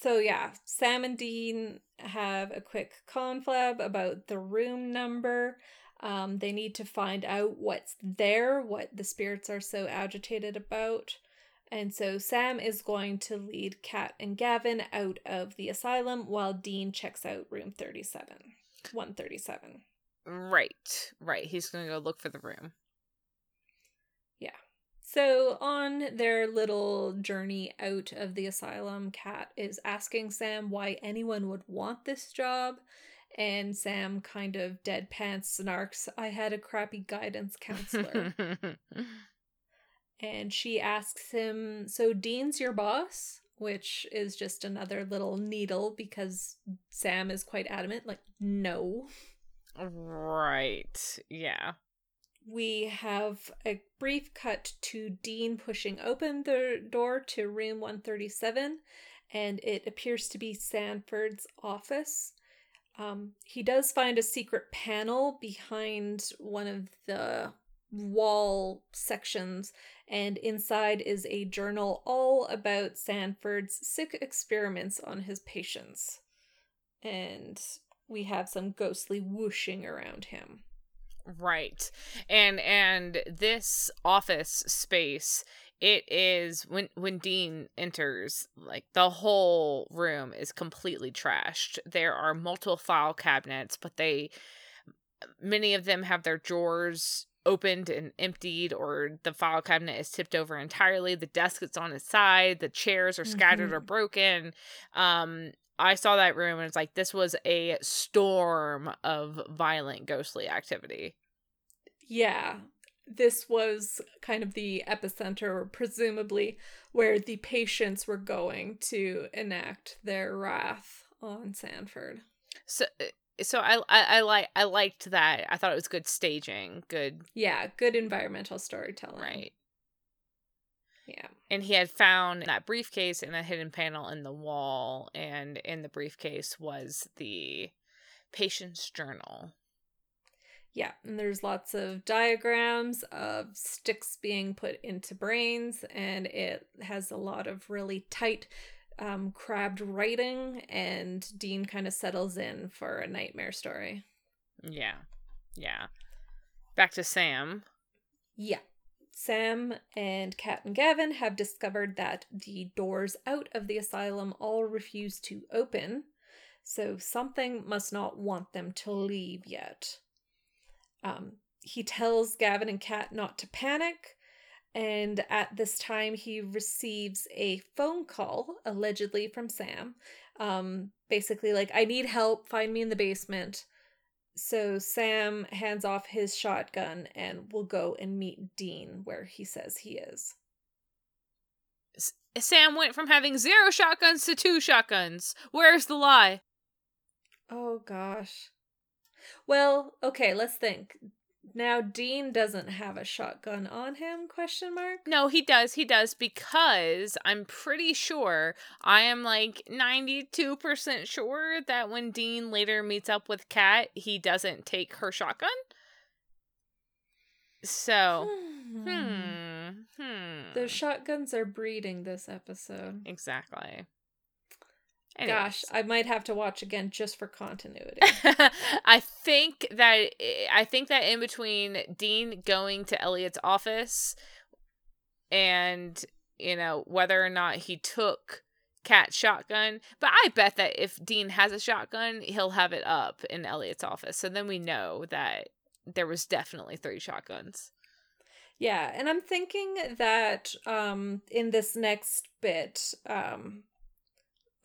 so yeah, Sam and Dean have a quick conflab about the room number. Um, they need to find out what's there, what the spirits are so agitated about. And so Sam is going to lead Kat and Gavin out of the asylum while Dean checks out room 37. 137. Right, right. He's going to go look for the room. So, on their little journey out of the asylum, Kat is asking Sam why anyone would want this job. And Sam kind of deadpan snarks, I had a crappy guidance counselor. and she asks him, So Dean's your boss? Which is just another little needle because Sam is quite adamant, like, no. Right. Yeah we have a brief cut to Dean pushing open the door to room 137, and it appears to be Sanford's office. Um, he does find a secret panel behind one of the wall sections, and inside is a journal all about Sanford's sick experiments on his patients. And we have some ghostly whooshing around him. Right. And and this office space it is when when Dean enters like the whole room is completely trashed. There are multiple file cabinets, but they many of them have their drawers opened and emptied or the file cabinet is tipped over entirely the desk is on its side the chairs are scattered mm-hmm. or broken um I saw that room and it's like this was a storm of violent ghostly activity. Yeah. This was kind of the epicenter, presumably, where the patients were going to enact their wrath on Sanford. So uh, so I, I I like I liked that. I thought it was good staging, good. Yeah, good environmental storytelling. Right. Yeah. And he had found that briefcase in a hidden panel in the wall, and in the briefcase was the patient's journal. Yeah, and there's lots of diagrams of sticks being put into brains, and it has a lot of really tight um, crabbed writing, and Dean kind of settles in for a nightmare story. Yeah. Yeah. Back to Sam. Yeah. Sam and Kat and Gavin have discovered that the doors out of the asylum all refuse to open, so something must not want them to leave yet. Um, he tells Gavin and Kat not to panic, and at this time he receives a phone call, allegedly from Sam. Um, basically, like, I need help, find me in the basement. So Sam hands off his shotgun and will go and meet Dean where he says he is. S- Sam went from having zero shotguns to two shotguns. Where's the lie? Oh gosh. Well, okay, let's think. Now Dean doesn't have a shotgun on him? Question mark. No, he does. He does because I'm pretty sure I am like 92% sure that when Dean later meets up with Kat, he doesn't take her shotgun. So, hmm, hmm. The shotguns are breeding this episode. Exactly. Gosh, I might have to watch again just for continuity. I think that I think that in between Dean going to Elliot's office and you know whether or not he took Kat's shotgun, but I bet that if Dean has a shotgun, he'll have it up in Elliot's office. So then we know that there was definitely three shotguns. Yeah, and I'm thinking that um in this next bit um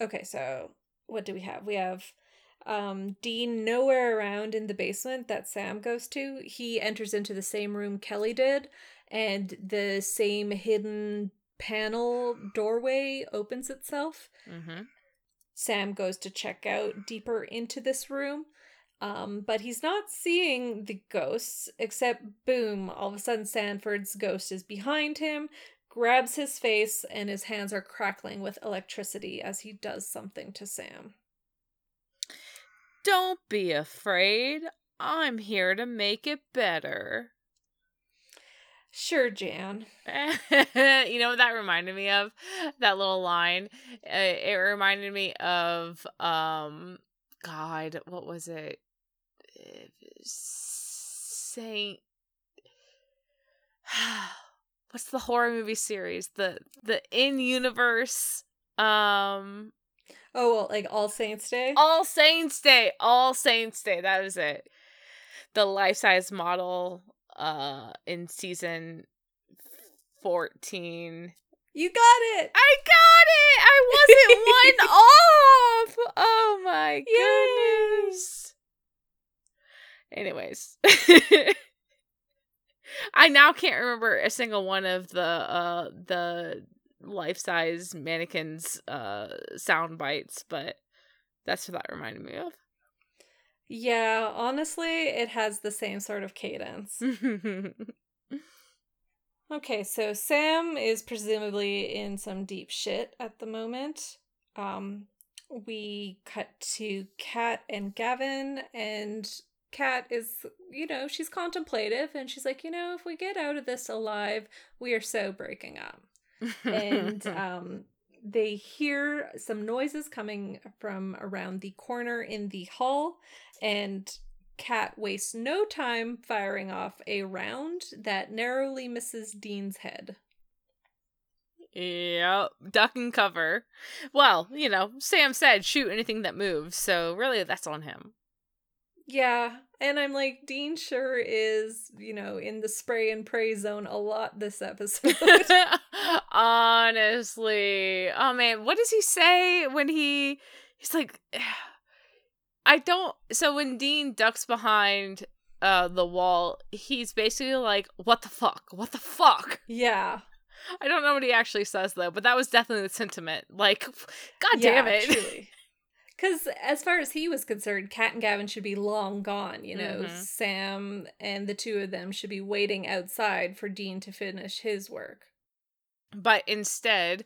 Okay, so what do we have? We have um Dean nowhere around in the basement that Sam goes to. He enters into the same room Kelly did, and the same hidden panel doorway opens itself. Mm-hmm. Sam goes to check out deeper into this room. Um, but he's not seeing the ghosts, except boom, all of a sudden Sanford's ghost is behind him, grabs his face, and his hands are crackling with electricity as he does something to Sam. Don't be afraid. I'm here to make it better. Sure, Jan. you know what that reminded me of? That little line. Uh, it reminded me of um God, what was it? Saint what's the horror movie series? The the in universe um Oh, well, like All Saints Day? All Saints Day. All Saints Day. That was it. The life size model uh in season 14. You got it. I got it. I wasn't one off. Oh my goodness. Anyways. I now can't remember a single one of the uh the life size mannequins uh sound bites, but that's what that reminded me of. Yeah, honestly, it has the same sort of cadence. okay, so Sam is presumably in some deep shit at the moment. Um we cut to Kat and Gavin and Kat is, you know, she's contemplative and she's like, you know, if we get out of this alive, we are so breaking up. and um, they hear some noises coming from around the corner in the hall, and Kat wastes no time firing off a round that narrowly misses Dean's head. Yep, duck and cover. Well, you know, Sam said shoot anything that moves, so really that's on him. Yeah, and I'm like, Dean sure is, you know, in the spray and pray zone a lot this episode. Honestly. Oh man, what does he say when he he's like I don't so when Dean ducks behind uh the wall, he's basically like, What the fuck? What the fuck? Yeah. I don't know what he actually says though, but that was definitely the sentiment. Like, god yeah, damn it. Because as far as he was concerned, Kat and Gavin should be long gone. You know, mm-hmm. Sam and the two of them should be waiting outside for Dean to finish his work. But instead,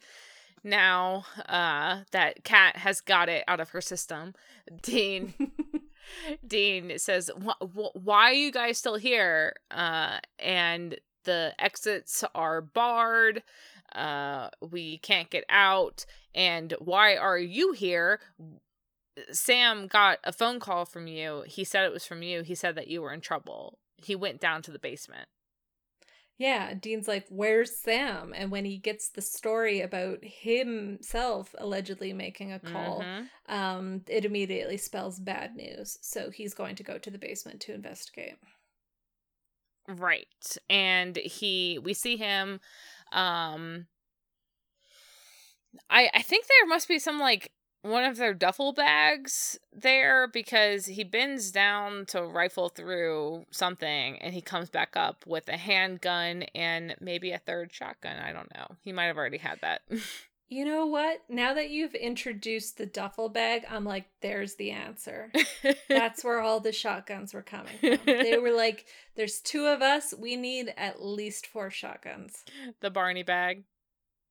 now uh, that Kat has got it out of her system, Dean Dean says, "Why are you guys still here?" Uh, and the exits are barred. uh we can't get out and why are you here sam got a phone call from you he said it was from you he said that you were in trouble he went down to the basement Yeah, Dean's like, Where's Sam? And when he gets the story about himself allegedly making a call, Mhm. um, it immediately spells bad news. So he's going to go to the basement to investigate. Right. And he we see him um I I think there must be some like one of their duffel bags there because he bends down to rifle through something and he comes back up with a handgun and maybe a third shotgun. I don't know. He might have already had that. You know what? Now that you've introduced the duffel bag, I'm like, there's the answer. That's where all the shotguns were coming from. They were like, there's two of us. We need at least four shotguns. the Barney bag.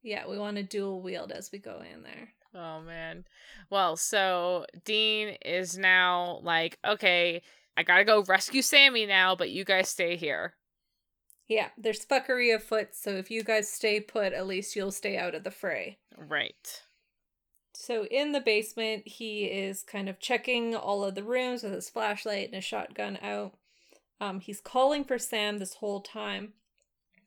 Yeah, we want to dual wield as we go in there. Oh man. Well, so Dean is now like, okay, I gotta go rescue Sammy now, but you guys stay here. Yeah, there's fuckery afoot, so if you guys stay put, at least you'll stay out of the fray. Right. So in the basement, he is kind of checking all of the rooms with his flashlight and his shotgun out. Um, he's calling for Sam this whole time,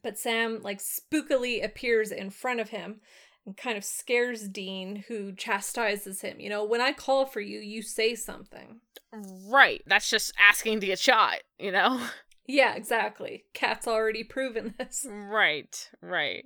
but Sam like spookily appears in front of him and kind of scares Dean, who chastises him. You know, when I call for you, you say something. Right. That's just asking to get shot, you know? Yeah, exactly. Kat's already proven this. right. Right.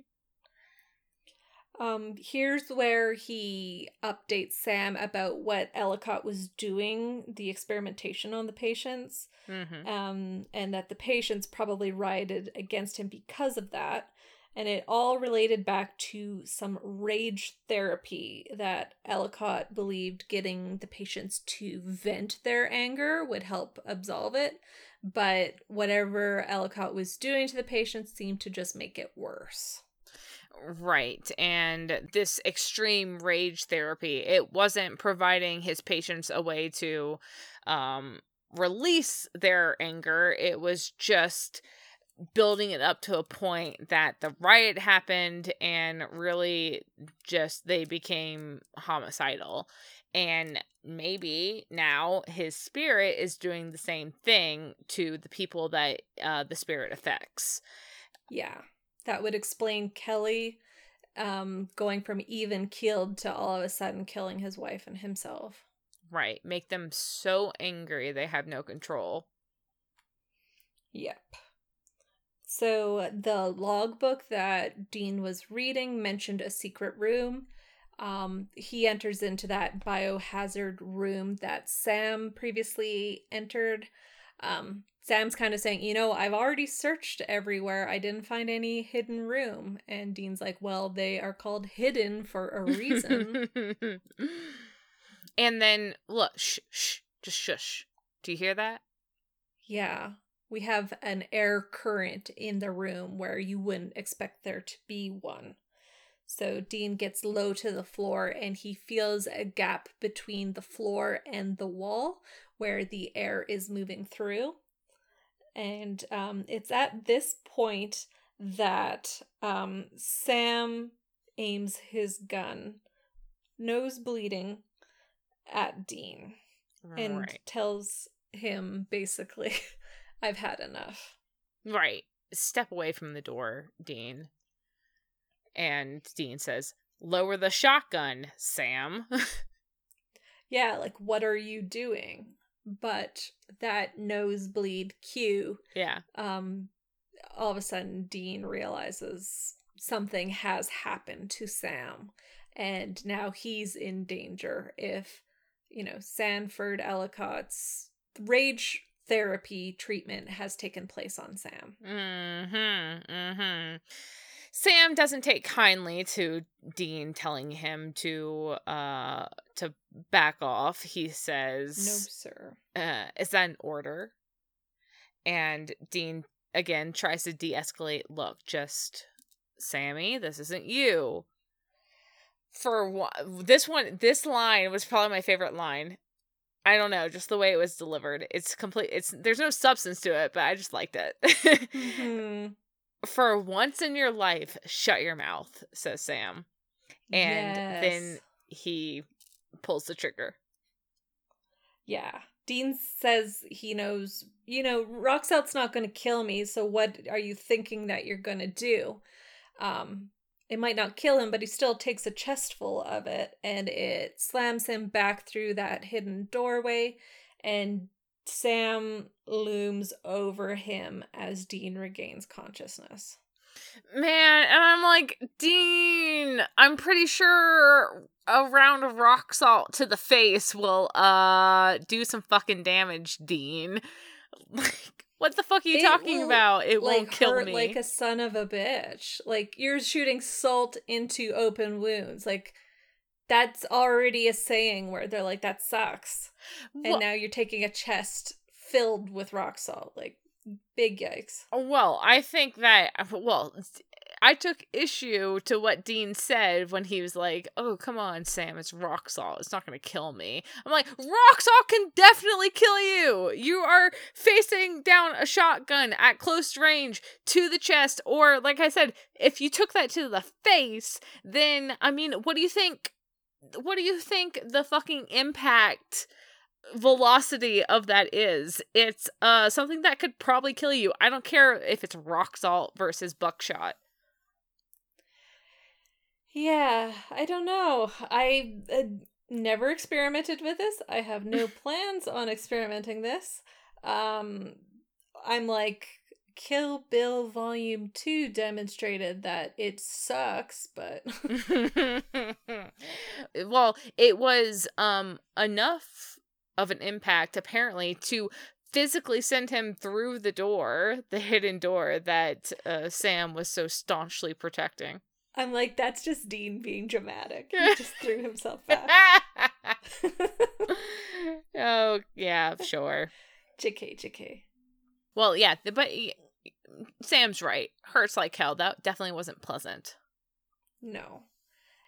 Um, here's where he updates Sam about what Ellicott was doing, the experimentation on the patients, Mm-hmm. um, and that the patients probably rioted against him because of that. And it all related back to some rage therapy that Ellicott believed getting the patients to vent their anger would help absolve it. But whatever Ellicott was doing to the patients seemed to just make it worse. Right. And this extreme rage therapy, it wasn't providing his patients a way to um release their anger. It was just building it up to a point that the riot happened and really just they became homicidal. And maybe now his spirit is doing the same thing to the people that uh, the spirit affects. Yeah, that would explain Kelly um, going from even keeled to all of a sudden killing his wife and himself. Right. Make them so angry they have no control. Yep. So the logbook that Dean was reading mentioned a secret room. Um, he enters into that biohazard room that Sam previously entered. Um, Sam's kind of saying, you know, I've already searched everywhere. I didn't find any hidden room. And Dean's like, well, they are called hidden for a reason. and then look, shh, shh, just shush. Do you hear that? yeah. We have an air current in the room where you wouldn't expect there to be one. So Dean gets low to the floor and he feels a gap between the floor and the wall where the air is moving through. And um, it's at this point that um, Sam aims his gun, nose bleeding, at Dean and right. tells him basically, I've had enough. Right. Step away from the door, Dean. And Dean says, Lower the shotgun, Sam. Yeah, like, what are you doing? But that nosebleed cue, yeah. um, all of a sudden, Dean realizes something has happened to Sam, and now he's in danger if, you know, Sanford Ellicott's rage therapy treatment has taken place on Sam. Mm-hmm. Mm-hmm. Sam doesn't take kindly to Dean telling him to uh to back off. He says, No, sir. uh, "Is that an order?" And Dean again tries to de-escalate. Look, just Sammy, this isn't you. For one, this one, this line was probably my favorite line. I don't know, just the way it was delivered. It's complete. It's there's no substance to it, but I just liked it. Mhm. for once in your life, shut your mouth, says Sam. And Yes. then he pulls the trigger. Yeah. Dean says he knows, you know, rock not going to kill me, so what are you thinking that you're going to do? Um it might not kill him, but he still takes a chestful of it and it slams him back through that hidden doorway and Sam looms over him as Dean regains consciousness. Man, and I'm like, Dean, I'm pretty sure a round of rock salt to the face will uh do some fucking damage, Dean. Like, what the fuck are you It talking will, about? It like won't kill me. like a son of a bitch. Like you're shooting salt into open wounds. Like that's already a saying where they're like that sucks. And now you're taking a chest filled with rock salt. Like big yikes. Well, I think that well, I took issue to what Dean said when he was like, "Oh, come on, Sam, it's rock salt. It's not going to kill me." I'm like, "Rock salt can definitely kill you. You are facing down a shotgun at close range to the chest or like I said, if you took that to the face, then I mean, what do you think what do you think the fucking impact velocity of that is it's uh something that could probably kill you i don't care if it's rock salt versus buckshot Yeah, I don't know. I uh, never experimented with this. I have no plans on experimenting this. Um I'm like Kill Bill Volume 2 demonstrated that it sucks, but well it was um enough of an impact apparently to physically send him through the door the hidden door that uh, sam was so staunchly protecting I'm like that's just Dean being dramatic. He just threw himself back. oh yeah sure JK, JK. Well, yeah, but Sam's right. Hurts like hell. That definitely wasn't pleasant. No.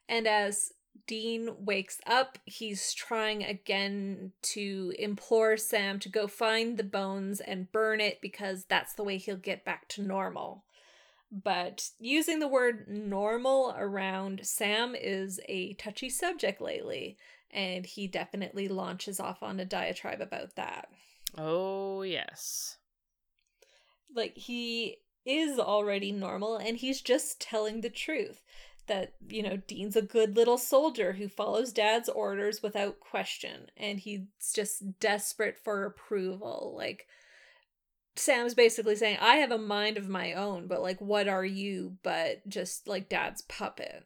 And as Dean wakes up, he's trying again to implore Sam to go find the bones and burn it because that's the way he'll get back to normal. But using the word normal around Sam is a touchy subject lately, and he definitely launches off on a diatribe about that. Oh, yes. like he is already normal and he's just telling the truth that you know Dean's a good little soldier who follows dad's orders without question and he's just desperate for approval like Sam's basically saying I have a mind of my own but like what are you but just like dad's puppet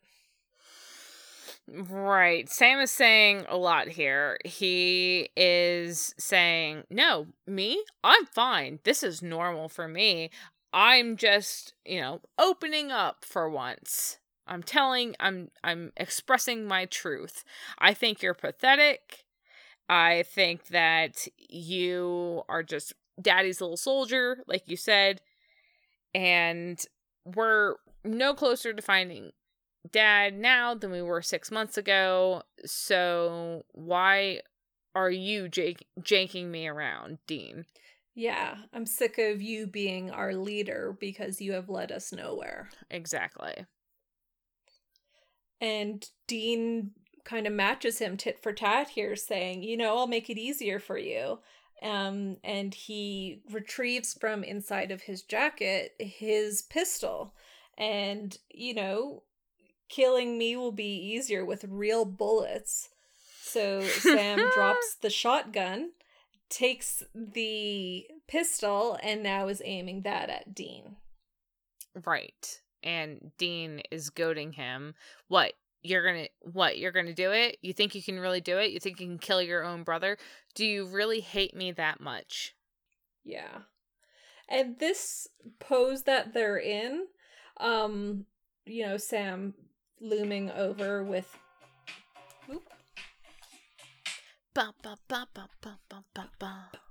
Right. Sam is saying a lot here. He is saying, No, me? I'm fine. This is normal for me. I'm just, you know, opening up for once. I'm telling I'm I'm expressing my truth. I think you're pathetic. I think that you are just daddy's little soldier, like you said, and we're no closer to finding dad now than we were six months ago. So why are you jake- janking me around, Dean? yeah I'm sick of you being our leader because you have led us nowhere Exactly. And Dean kind of matches him tit for tat here, saying, You know, I'll make it easier for you. Um, and he retrieves from inside of his jacket his pistol. And, you know, killing me will be easier with real bullets. So Sam drops the shotgun, takes the pistol, and now is aiming that at Dean. Right. And Dean is goading him. What? You're gonna what? You're gonna do it? You think you can really do it? You think you can kill your own brother? Do you really hate me that much? Yeah. And this pose that they're in, um, you know, Sam looming over with Oop. Ba, ba, ba, ba, ba, ba, ba, ba.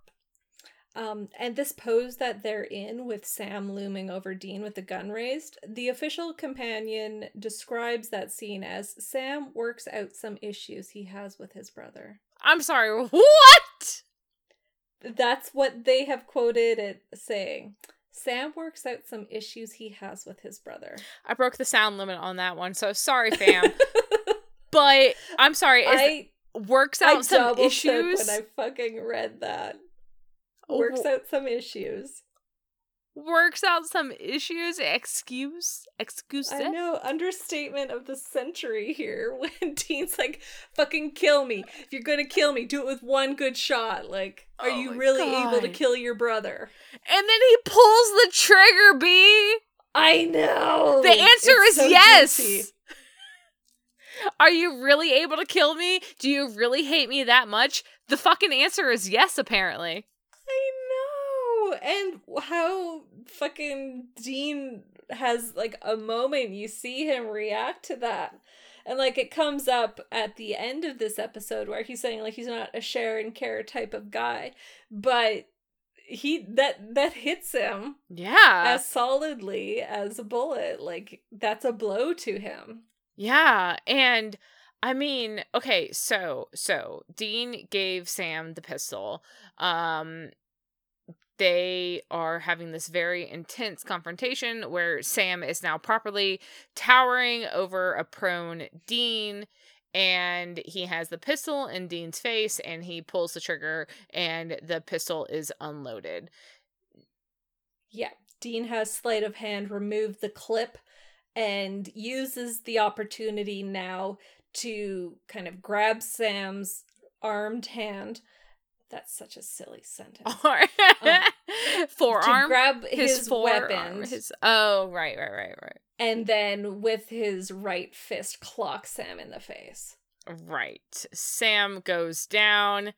Um, and this pose that they're in with Sam looming over Dean with the gun raised, the official companion describes that scene as Sam works out some issues he has with his brother. I'm sorry. What? That's what they have quoted it saying. Sam works out some issues he has with his brother. I broke the sound limit on that one, so sorry, fam. but I'm sorry. I works I out some issues. when I fucking read that. Works out some issues. works out some issues. Excuse, excuse. I know, understatement of the century here when Dean's like, fucking kill me. If you're gonna kill me, do it with one good shot. Like, are Oh you really able to kill your brother? And then he pulls the trigger. B. I know! The answer It's is so yes. juicy. Are you really able to kill me? Do you really hate me that much? The fucking answer is yes, apparently. And how fucking Dean has like a moment you see him react to that. And like it comes up at the end of this episode where he's saying like he's not a share and care type of guy, but he that that hits him Yeah. as solidly as a bullet. Like that's a blow to him. Yeah, and I mean, okay, so so Dean gave Sam the pistol. Um they are having this very intense confrontation where Sam is now properly towering over a prone Dean and he has the pistol in Dean's face and he pulls the trigger and the pistol is unloaded. Yeah. Dean has sleight of hand removed the clip and uses the opportunity now to kind of grab Sam's armed hand. That's such a silly sentence. Or to forearm? grab his, his, weapon. his oh right right right right. And then with his right fist clock Sam in the face. right. Sam goes down.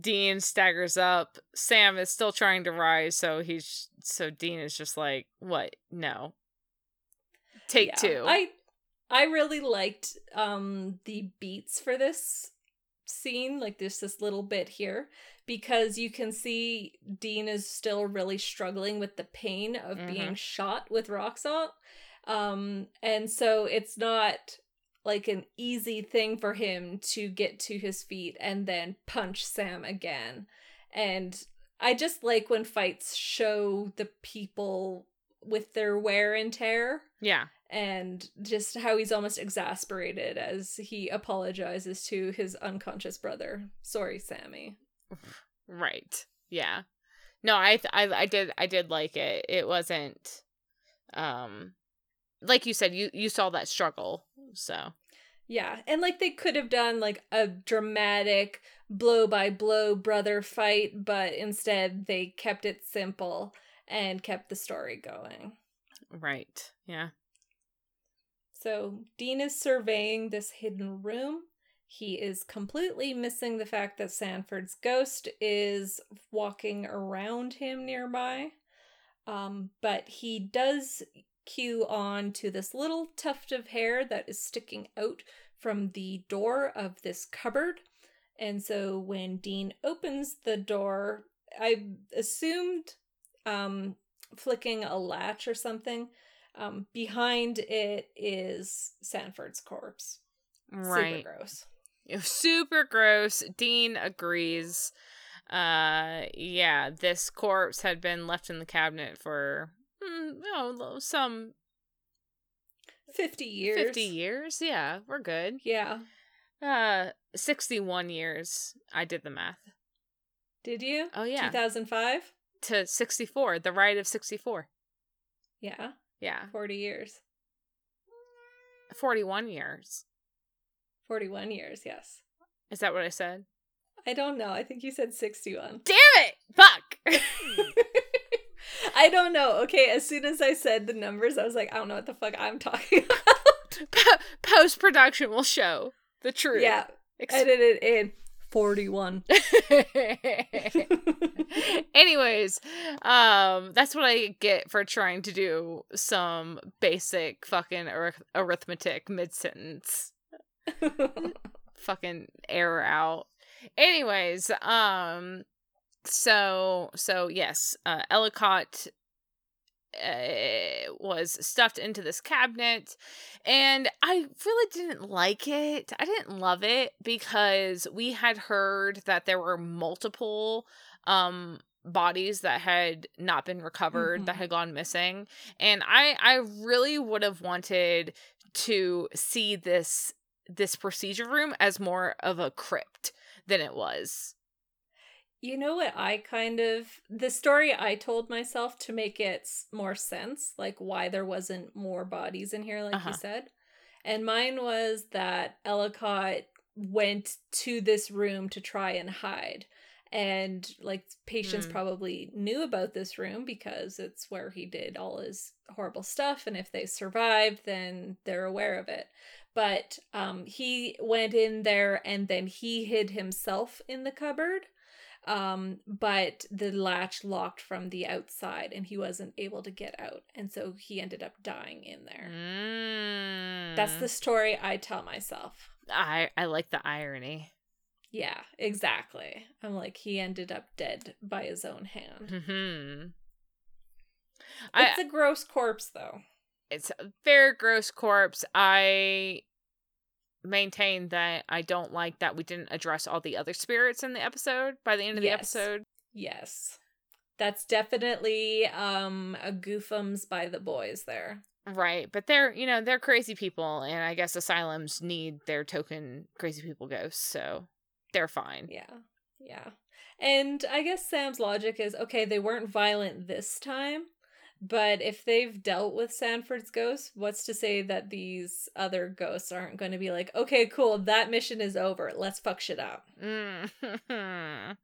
Dean staggers up. Sam is still trying to rise so he's so dean is just like what? No. Take Yeah. two. I I really liked um the beats for this scene, like this this little bit here, because you can see Dean is still really struggling with the pain of being shot with rock salt. Um and so it's not like an easy thing for him to get to his feet and then punch Sam again. And I just like when fights show the people with their wear and tear yeah. and just how he's almost exasperated as he apologizes to his unconscious brother. Sorry, Sammy. right. Yeah. No I, th- I i did i did like it. It wasn't um like you said you you saw that struggle so. Yeah, and like they could have done like a dramatic blow by blow brother fight, but instead they kept it simple and kept the story going. right yeah So Dean is surveying this hidden room. He is completely missing the fact that Sanford's ghost is walking around him nearby. Um, but he does cue on to this little tuft of hair that is sticking out from the door of this cupboard. And so when Dean opens the door, I assumed um, flicking a latch or something. Um, behind it is Sanford's corpse. right Super gross. super gross dean agrees uh yeah this corpse had been left in the cabinet for mm, know some 50 years. 50 years yeah we're good Yeah. uh 61 years i did the math Did you? oh yeah 2005? To 64 the ride of 64 Yeah. yeah 40 years. 41 years 41 years, yes. is that what i said I don't know. I think you said 61. damn it fuck I don't know. Okay, as soon as I said the numbers, I was like, I don't know what the fuck I'm talking about. post production will show the truth yeah, Ex- edit it in 41. Anyways, um, that's what I get for trying to do some basic fucking arith- arithmetic mid sentence. Fucking error out. Anyways, um, so so yes, uh, Ellicott uh, was stuffed into this cabinet and i really didn't like it i didn't love it because we had heard that there were multiple um bodies that had not been recovered that Mhm. had gone missing and i i really would have wanted to see this this procedure room as more of a crypt than it was You know what I kind of the story I told myself to make it more sense, like why there wasn't more bodies in here, like Uh-huh. you said. And mine was that Ellicott went to this room to try and hide. And like patients Hmm. probably knew about this room because it's where he did all his horrible stuff. And if they survived, then they're aware of it. But um, he went in there and then he hid himself in the cupboard um but the latch locked from the outside and he wasn't able to get out. And so he ended up dying in there. Mm. that's the story i tell myself. I i like the irony. Yeah exactly. I'm like he ended up dead by his own hand. Hmm it's I, a gross corpse though. It's a very gross corpse. I maintain that i don't like that we didn't address all the other spirits in the episode by the end of the episode yes that's definitely um a goofums by the boys there Right, but they're you know they're crazy people, and I guess asylums need their token crazy people ghosts, so they're fine. Yeah. Yeah. And I guess Sam's logic is okay, they weren't violent this time, but if they've dealt with Sanford's ghost, what's to say that these other ghosts aren't going to be like, okay, cool, that mission is over. Let's fuck shit up. Mm.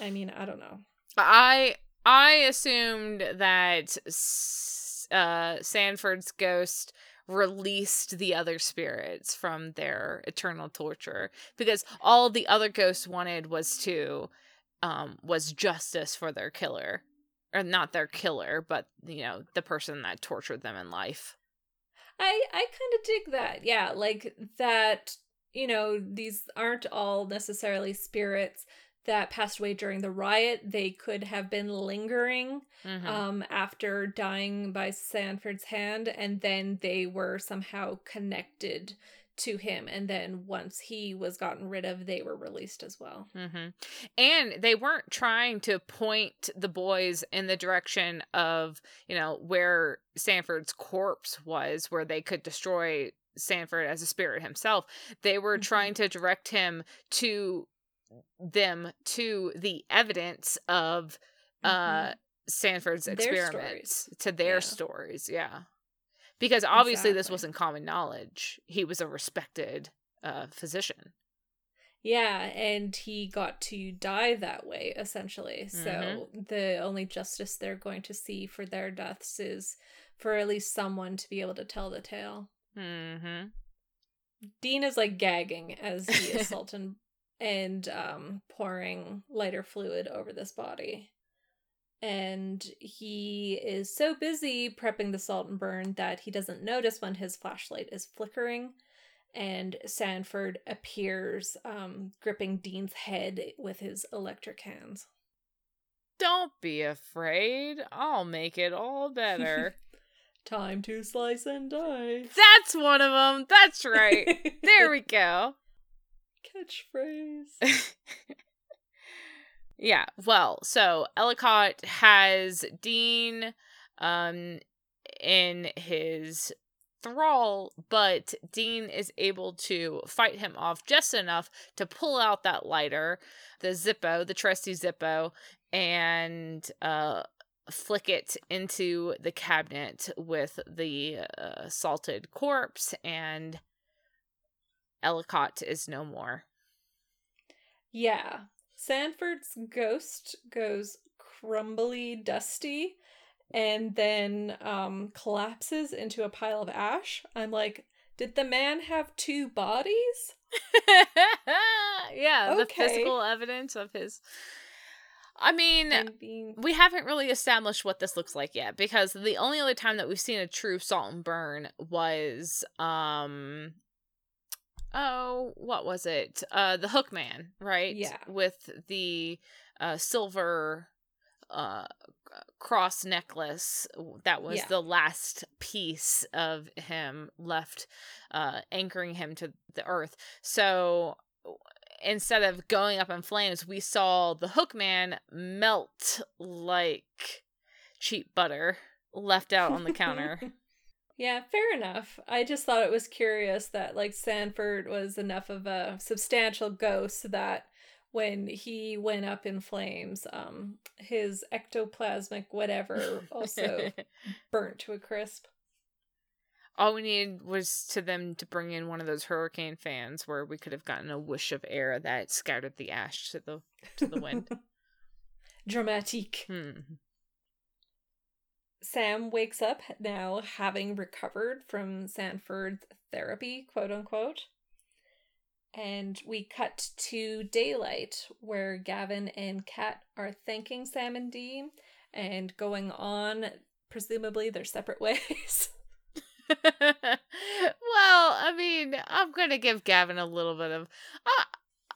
I mean, I don't know. I I assumed that uh, Sanford's ghost released the other spirits from their eternal torture because all the other ghosts wanted was to um was justice for their killer or not their killer but you know the person that tortured them in life I I kind of dig that. Yeah, like that, you know, these aren't all necessarily spirits that passed away during the riot. They could have been lingering Mhm. um after dying by Sanford's hand and then they were somehow connected to him and then once he was gotten rid of they were released as well. hmm And they weren't trying to point the boys in the direction of, you know, where Sanford's corpse was, where they could destroy Sanford as a spirit himself. They were Mhm. trying to direct him to them to the evidence of uh Mhm. Sanford's Their experiments, to their Yeah. stories, yeah. Because obviously this wasn't common knowledge. He was a respected uh physician. Yeah, and he got to die that way essentially. So the only justice they're going to see for their deaths is for at least someone to be able to tell the tale. Mhm. Dean is like gagging as he assaults and and um pouring lighter fluid over this body. And he is so busy prepping the salt and burn that he doesn't notice when his flashlight is flickering. And Sanford appears, um, gripping Dean's head with his electric hands. Don't be afraid. I'll make it all better. Time to slice and dice. That's one of them. That's right. There we go. Catchphrase. yeah. Well, so Ellicott has Dean um in his thrall, but Dean is able to fight him off just enough to pull out that lighter, the Zippo, the trusty Zippo, and uh flick it into the cabinet with the uh, salted corpse and Ellicott is no more. Yeah. Sanford's ghost goes crumbly dusty and then um collapses into a pile of ash. I'm like, did the man have two bodies? yeah, the physical evidence of his. I mean, And being we haven't really established what this looks like yet because the only other time that we've seen a true salt and burn was um oh what was it uh the hook man right Yeah. with the uh silver uh cross necklace that was Yeah. the last piece of him left uh anchoring him to the earth so instead of going up in flames, we saw the hookman melt like cheap butter left out on the counter. Yeah, fair enough. I just thought it was curious that like Sanford was enough of a substantial ghost that when he went up in flames, um his ectoplasmic whatever also burnt to a crisp. All we needed was to them to bring in one of those hurricane fans where we could have gotten a whoosh of air that scattered the ash to the to the wind. Dramatique. hmm. Sam wakes up now having recovered from Sanford's therapy, quote unquote. And we cut to daylight where Gavin and Kat are thanking Sam and Dean and going on, presumably, their separate ways. well, I mean, I'm gonna give Gavin a little bit of. Uh,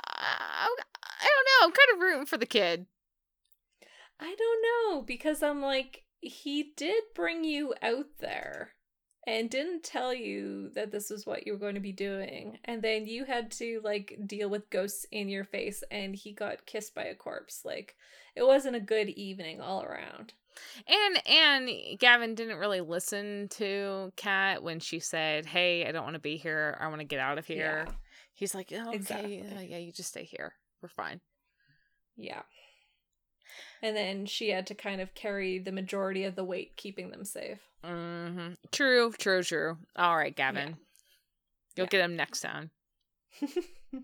I, I don't know. I'm kind of rooting for the kid. I don't know because I'm like, he did bring you out there and didn't tell you that this was what you were going to be doing. And then you had to like deal with ghosts in your face and he got kissed by a corpse. Like it wasn't a good evening all around. And and Gavin didn't really listen to Kat when she said, "Hey, I don't want to be here. I want to get out of here." Yeah. He's like, oh, "Okay, Exactly. yeah, you just stay here. We're fine." Yeah. And then she had to kind of carry the majority of the weight keeping them safe. hmm True, true, true. All right, Gavin, you'll Yeah. get him next time.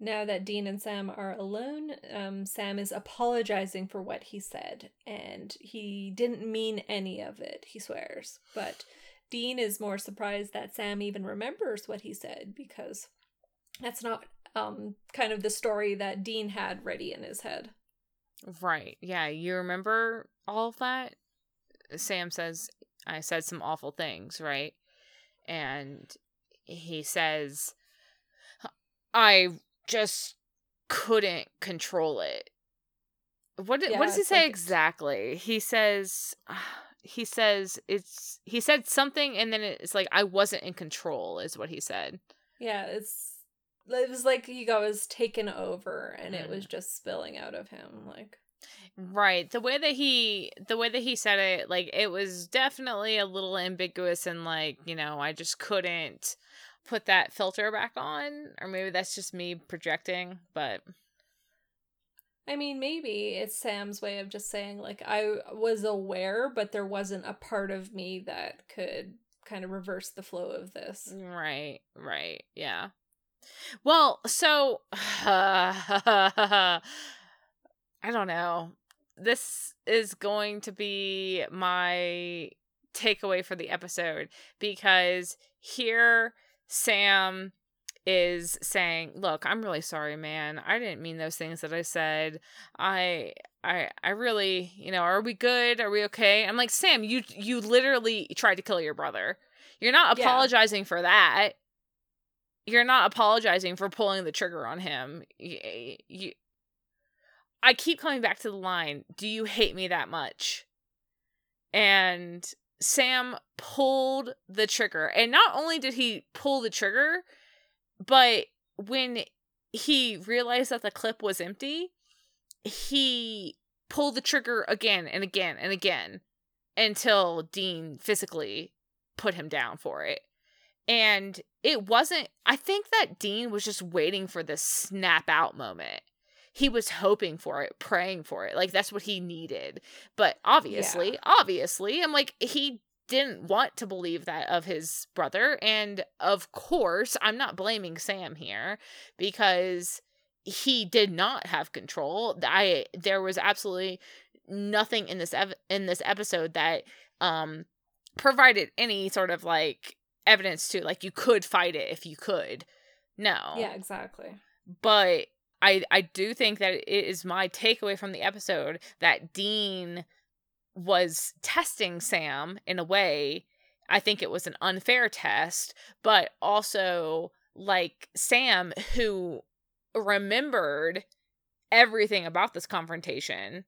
Now that Dean and Sam are alone, um, Sam is apologizing for what he said, and he didn't mean any of it, he swears. But Dean is more surprised that Sam even remembers what he said because that's not um, kind of the story that Dean had ready in his head. Right. Yeah, you remember all of that? Sam says, I said some awful things, right? And he says, I just couldn't control it. What, Yeah, what does he say like- exactly? He says, he says, it's, he said something and then it's like, I wasn't in control, is what he said. Yeah, it's it was like he got was taken over and it was mm-hmm. just spilling out of him like Right. The way that he the way that he said it, like it was definitely a little ambiguous and like, you know, I just couldn't put that filter back on. Or maybe that's just me projecting, but I mean, maybe it's Sam's way of just saying, like, I was aware, but there wasn't a part of me that could kind of reverse the flow of this. right, right, yeah. Well, so I don't know. This is going to be my takeaway for the episode because here Sam is saying, "Look, I'm really sorry, man. I didn't mean those things that I said. I I I really, you know, are we good? Are we okay?" I'm like, "Sam, you you literally tried to kill your brother. You're not Yeah. apologizing for that. You're not apologizing for pulling the trigger on him. You, eh, you I keep coming back to the line, "Do you hate me that much?" And Sam pulled the trigger. And not only did he pull the trigger, but when he realized that the clip was empty, he pulled the trigger again and again and again until Dean physically put him down for it. And it wasn't, I think that Dean was just waiting for this snap out moment. He was hoping for it, praying for it. Like that's what he needed. But obviously, obviously, I'm like, he didn't want to believe that of his brother. And of course, I'm not blaming Sam here because he did not have control. I there was absolutely nothing in this ev- in this episode that um provided any sort of like evidence to like you could fight it if you could. No. Yeah, exactly. But I I do think that it is my takeaway from the episode that Dean was testing Sam in a way. I think it was an unfair test, but also like Sam who remembered everything about this confrontation.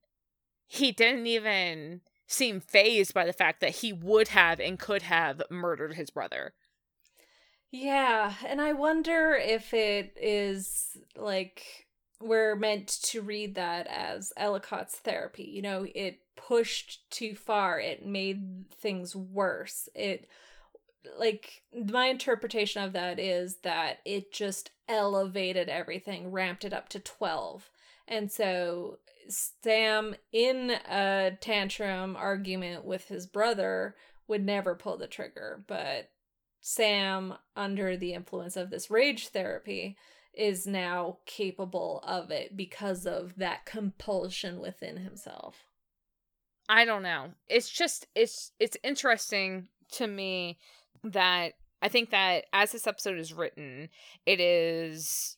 He didn't even seem phased by the fact that he would have and could have murdered his brother. Yeah, and I wonder if it is like we're meant to read that as Ellicott's therapy. You know, it pushed too far. It made things worse. It like my interpretation of that is that it just elevated everything, ramped it up to 12. And so Sam in a tantrum argument with his brother would never pull the trigger, but Sam under the influence of this rage therapy is now capable of it because of that compulsion within himself. I don't know. It's just it's it's interesting to me that I think that as this episode is written, it is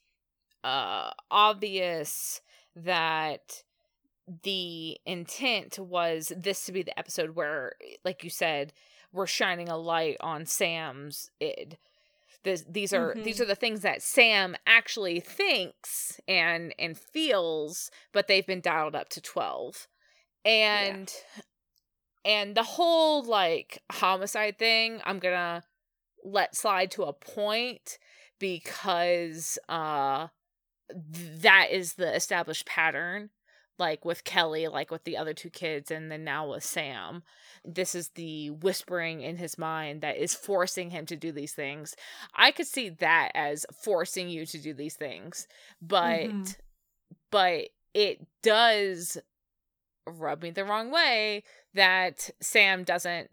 uh obvious that the intent was this to be the episode where like you said we're shining a light on Sam's id this, these are mm-hmm. these are the things that Sam actually thinks and and feels, but they've been dialed up to 12. And yeah. and the whole like homicide thing, I'm going to let slide to a point because uh that is the established pattern like with Kelly, like with the other two kids, and then now with Sam. This is the whispering in his mind that is forcing him to do these things. I could see that as forcing you to do these things, but mm-hmm. but it does rub me the wrong way that Sam doesn't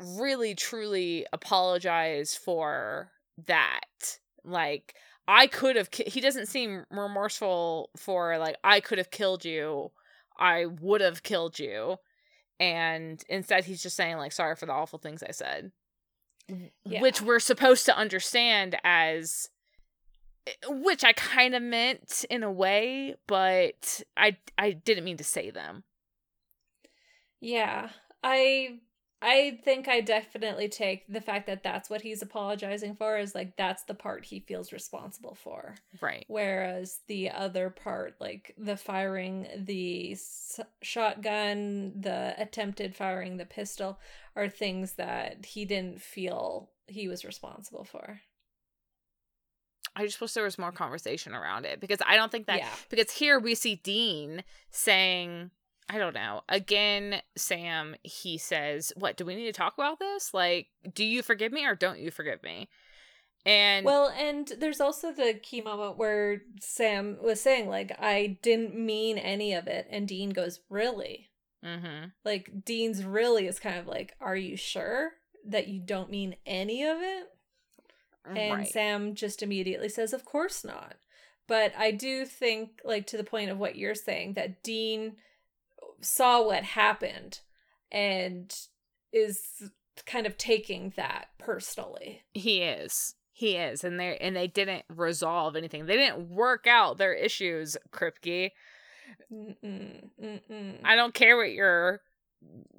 really truly apologize for that. Like I could have. He doesn't seem remorseful for like I could have killed you. I would have killed you, and instead he's just saying like sorry for the awful things I said, yeah. which we're supposed to understand as, eh, which I kind of meant in a way, but I I didn't mean to say them. Yeah, I I think I definitely take the fact that that's what he's apologizing for is like that's the part he feels responsible for. Right. Whereas the other part, like the firing the s- shotgun, the attempted firing the pistol, are things that he didn't feel he was responsible for. I just wish there was more conversation around it because I don't think that yeah. because here we see Dean saying I don't know. Again, Sam, he says, What, do we need to talk about this? Like, do you forgive me or don't you forgive me? And well, and there's also the key moment where Sam was saying, like, I didn't mean any of it. And Dean goes, Really? Mm-hmm. Like, Dean's really is kind of like, Are you sure that you don't mean any of it? And right. Sam just immediately says, Of course not. But I do think, like, to the point of what you're saying, that Dean saw what happened and is kind of taking that personally. He is. He is. And they and they didn't resolve anything. They didn't work out their issues, Kripke. Mm-mm, mm-mm. I don't care what your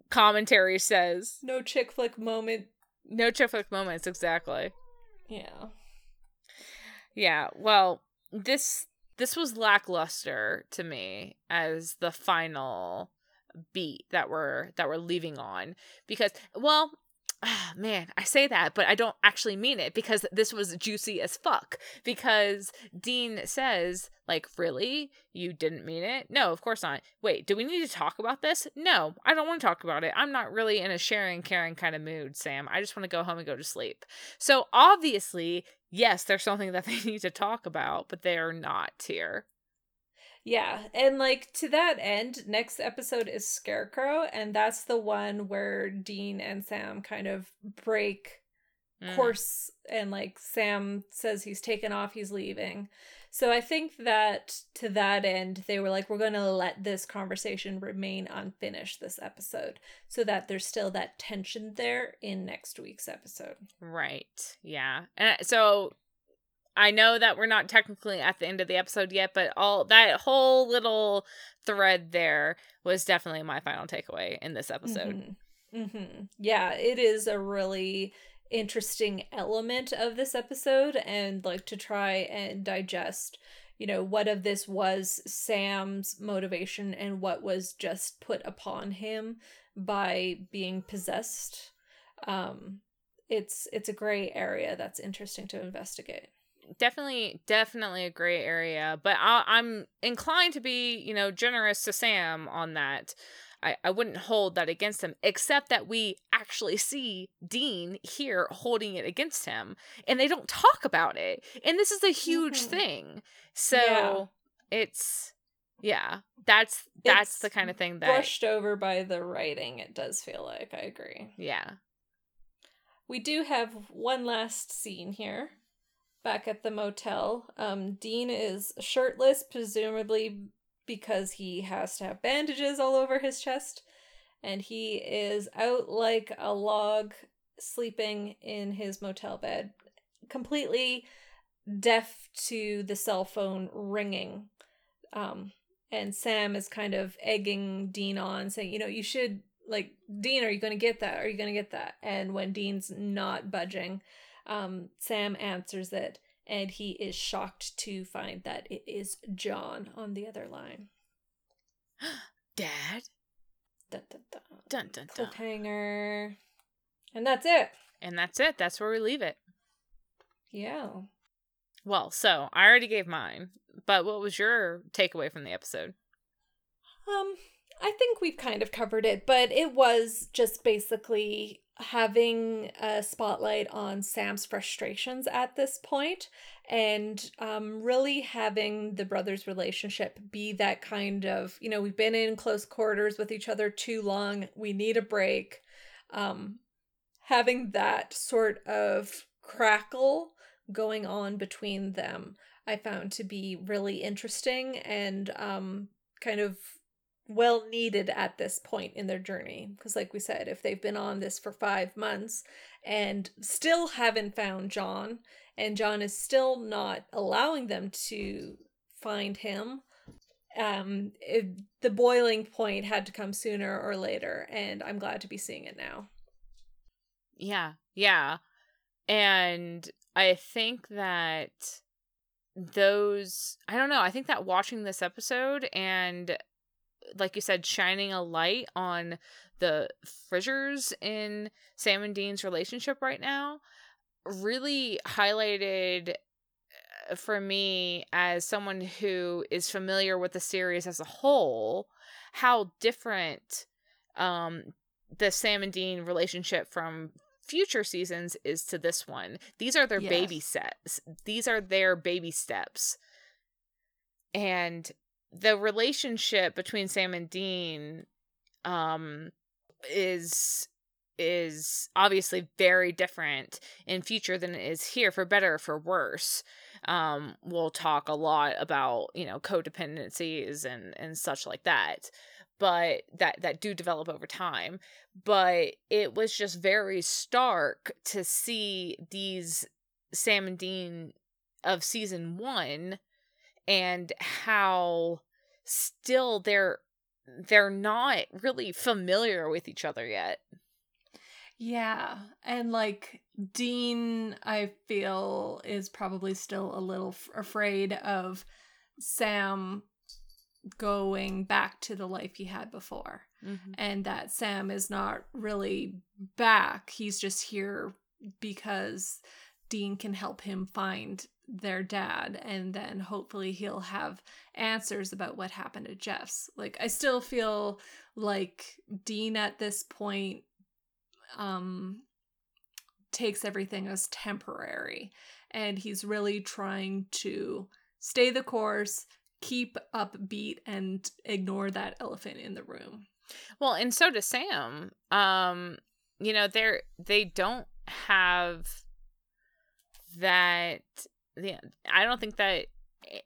commentary says. No chick flick moment. No chick flick moments, exactly. Yeah. Yeah. Well, this this was lackluster to me as the final beat that we're that we're leaving on because well ah, man, I say that, but I don't actually mean it because this was juicy as fuck. Because Dean says, like, really? You didn't mean it? No, of course not. Wait, do we need to talk about this? No, I don't want to talk about it. I'm not really in a sharing, caring kind of mood, Sam. I just want to go home and go to sleep. So obviously, yes, there's something that they need to talk about, but they are not here. Yeah, and like to that end, next episode is Scarecrow, and that's the one where Dean and Sam kind of break mm. course, and like Sam says he's taken off, he's leaving. So I think that to that end, they were like, we're going to let this conversation remain unfinished this episode so that there's still that tension there in next week's episode. Right. Yeah. And so I know that we're not technically at the end of the episode yet, but all that whole little thread there was definitely my final takeaway in this episode. Mm-hmm. Mm-hmm. Yeah, it is a really interesting element of this episode and like to try and digest you know what of this was sam's motivation and what was just put upon him by being possessed um it's it's a gray area that's interesting to investigate definitely definitely a gray area but I, i'm inclined to be you know generous to sam on that. I, I wouldn't hold that against him except that we actually see dean here holding it against him and they don't talk about it and this is a huge Mhm. thing. So Yeah. it's yeah that's that's It's the kind of thing that brushed over by the writing it does feel like i agree. Yeah. We do have one last scene here back at the motel. Um dean is shirtless presumably because he has to have bandages all over his chest. And he is out like a log sleeping in his motel bed completely deaf to the cell phone ringing. Um and sam is kind of egging dean on saying you know you should like dean are you going to get that? Are you going to get that? And when dean's not budging um sam answers it and he is shocked to find that it is john on the other line. Dad? Dun, dun, dun. dun dun dun. Cliffhanger. And that's it. And that's it. That's where we leave it. Yeah. Well so i already gave mine but what was your takeaway from the episode? Um, I think we've kind of covered it, but it was just basically having a spotlight on Sam's frustrations at this point and um, really having the brothers' relationship be that kind of, you know, we've been in close quarters with each other too long, we need a break. Um, having that sort of crackle going on between them, I found to be really interesting and um, kind of well needed at this point in their journey because like we said if they've been on this for 5 months and still haven't found John and John is still not allowing them to find him um it, the boiling point had to come sooner or later and I'm glad to be seeing it now Yeah, yeah. And I think that those, I don't know, I think that watching this episode and, like you said, shining a light on the fissures in Sam and Dean's relationship right now really highlighted uh, for me as someone who is familiar with the series as a whole how different um the Sam and Dean relationship from future seasons is to this one. These are their baby Yes. steps. These are their baby steps. And the relationship between Sam and Dean um is is obviously very different in future than it is here for better or for worse. Um we'll talk a lot about you know codependencies and and such like that but that that do develop over time. But it was just very stark to see these Sam and Dean of season 1 and how still they're they're not really familiar with each other yet. Yeah, and like Dean, I feel is probably still a little f- afraid of Sam going back to the life he had before, mm-hmm. and that Sam is not really back. He's just here because Dean can help him find their dad, and then hopefully he'll have answers about what happened to Jess. Like, I still feel like Dean at this point um takes everything as temporary and he's really trying to stay the course keep upbeat and ignore that elephant in the room Well, and so does Sam. Um, you know, they're they don't have that. Yeah, I don't think that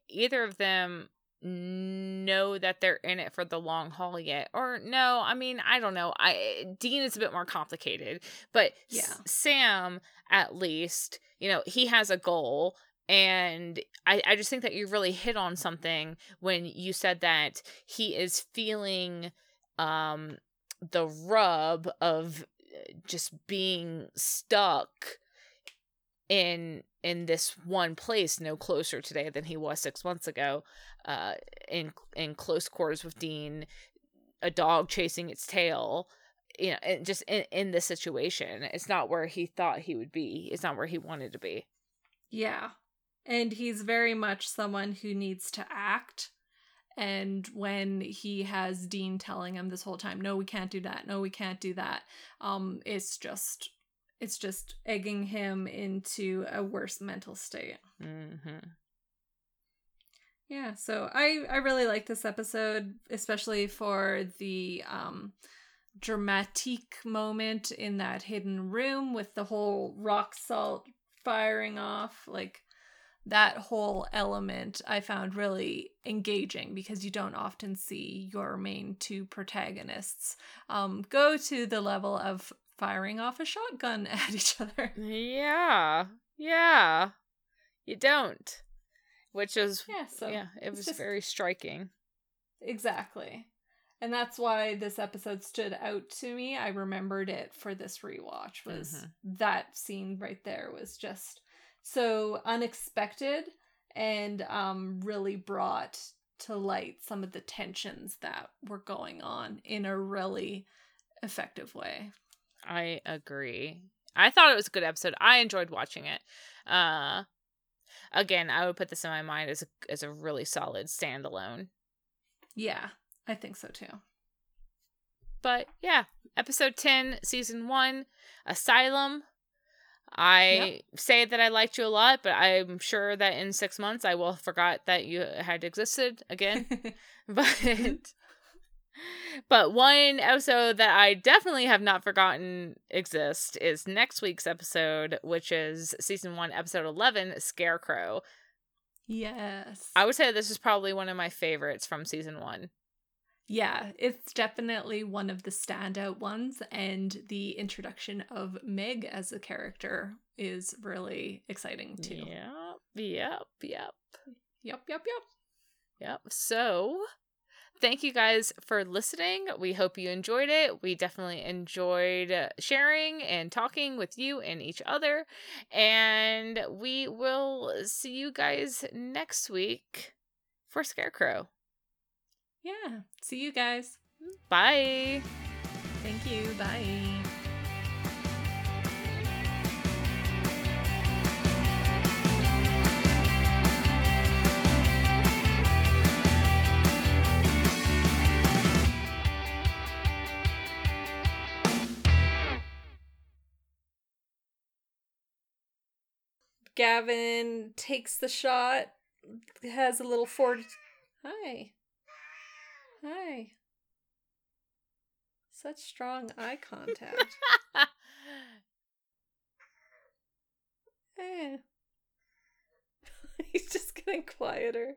either of them know that they're in it for the long haul yet. Or no, I mean, I don't know. I Dean is a bit more complicated, but S- Yeah. Sam at least, you know, he has a goal. And I, I just think that you really hit on something when you said that he is feeling um the rub of uh, just being stuck in in this one place no closer today than he was 6 months ago uh in in close quarters with Dean a dog chasing its tail you know, just in, in this situation. It's not where he thought he would be. It's not where he wanted to be. Yeah. And he's very much someone who needs to act. And when he has Dean telling him this whole time, no, we can't do that. No, we can't do that. Um, it's just it's just egging him into a worse mental state. Mm-hmm. Yeah, so I I really like this episode, especially for the um dramatic moment in that hidden room with the whole rock salt firing off like that whole element I found really engaging because you don't often see your main two protagonists um, go to the level of firing off a shotgun at each other. Yeah, yeah, you don't. Which is yeah, so yeah, it was just... very striking. Exactly. And that's why this episode stood out to me. I remembered it for this rewatch was mm-hmm. that scene right there was just so unexpected and um really brought to light some of the tensions that were going on in a really effective way. I agree. I thought it was a good episode. I enjoyed watching it. Uh again, I would put this in my mind as a as a really solid standalone. Yeah, I think so too. But yeah, episode 10, season 1, Asylum. I yep. say that I liked you a lot, but I'm sure that in 6 months I will forgot that you had existed again. but but one episode that I definitely have not forgotten exist is next week's episode, which is season one, episode 11, Scarecrow. Yes. I would say this is probably one of my favorites from season one. Yeah, it's definitely one of the standout ones, and the introduction of Meg as a character is really exciting too. Yep, yep, yep. Yep, yep, yep. Yep. So thank you guys for listening. We hope you enjoyed it. We definitely enjoyed uh, sharing and talking with you and each other. And we will see you guys next week for Scarecrow. Yeah. See you guys. Bye. Thank you. Bye. Gavin takes the shot, has a little fort. Hi. Hi. Such strong eye contact. eh. He's just getting quieter.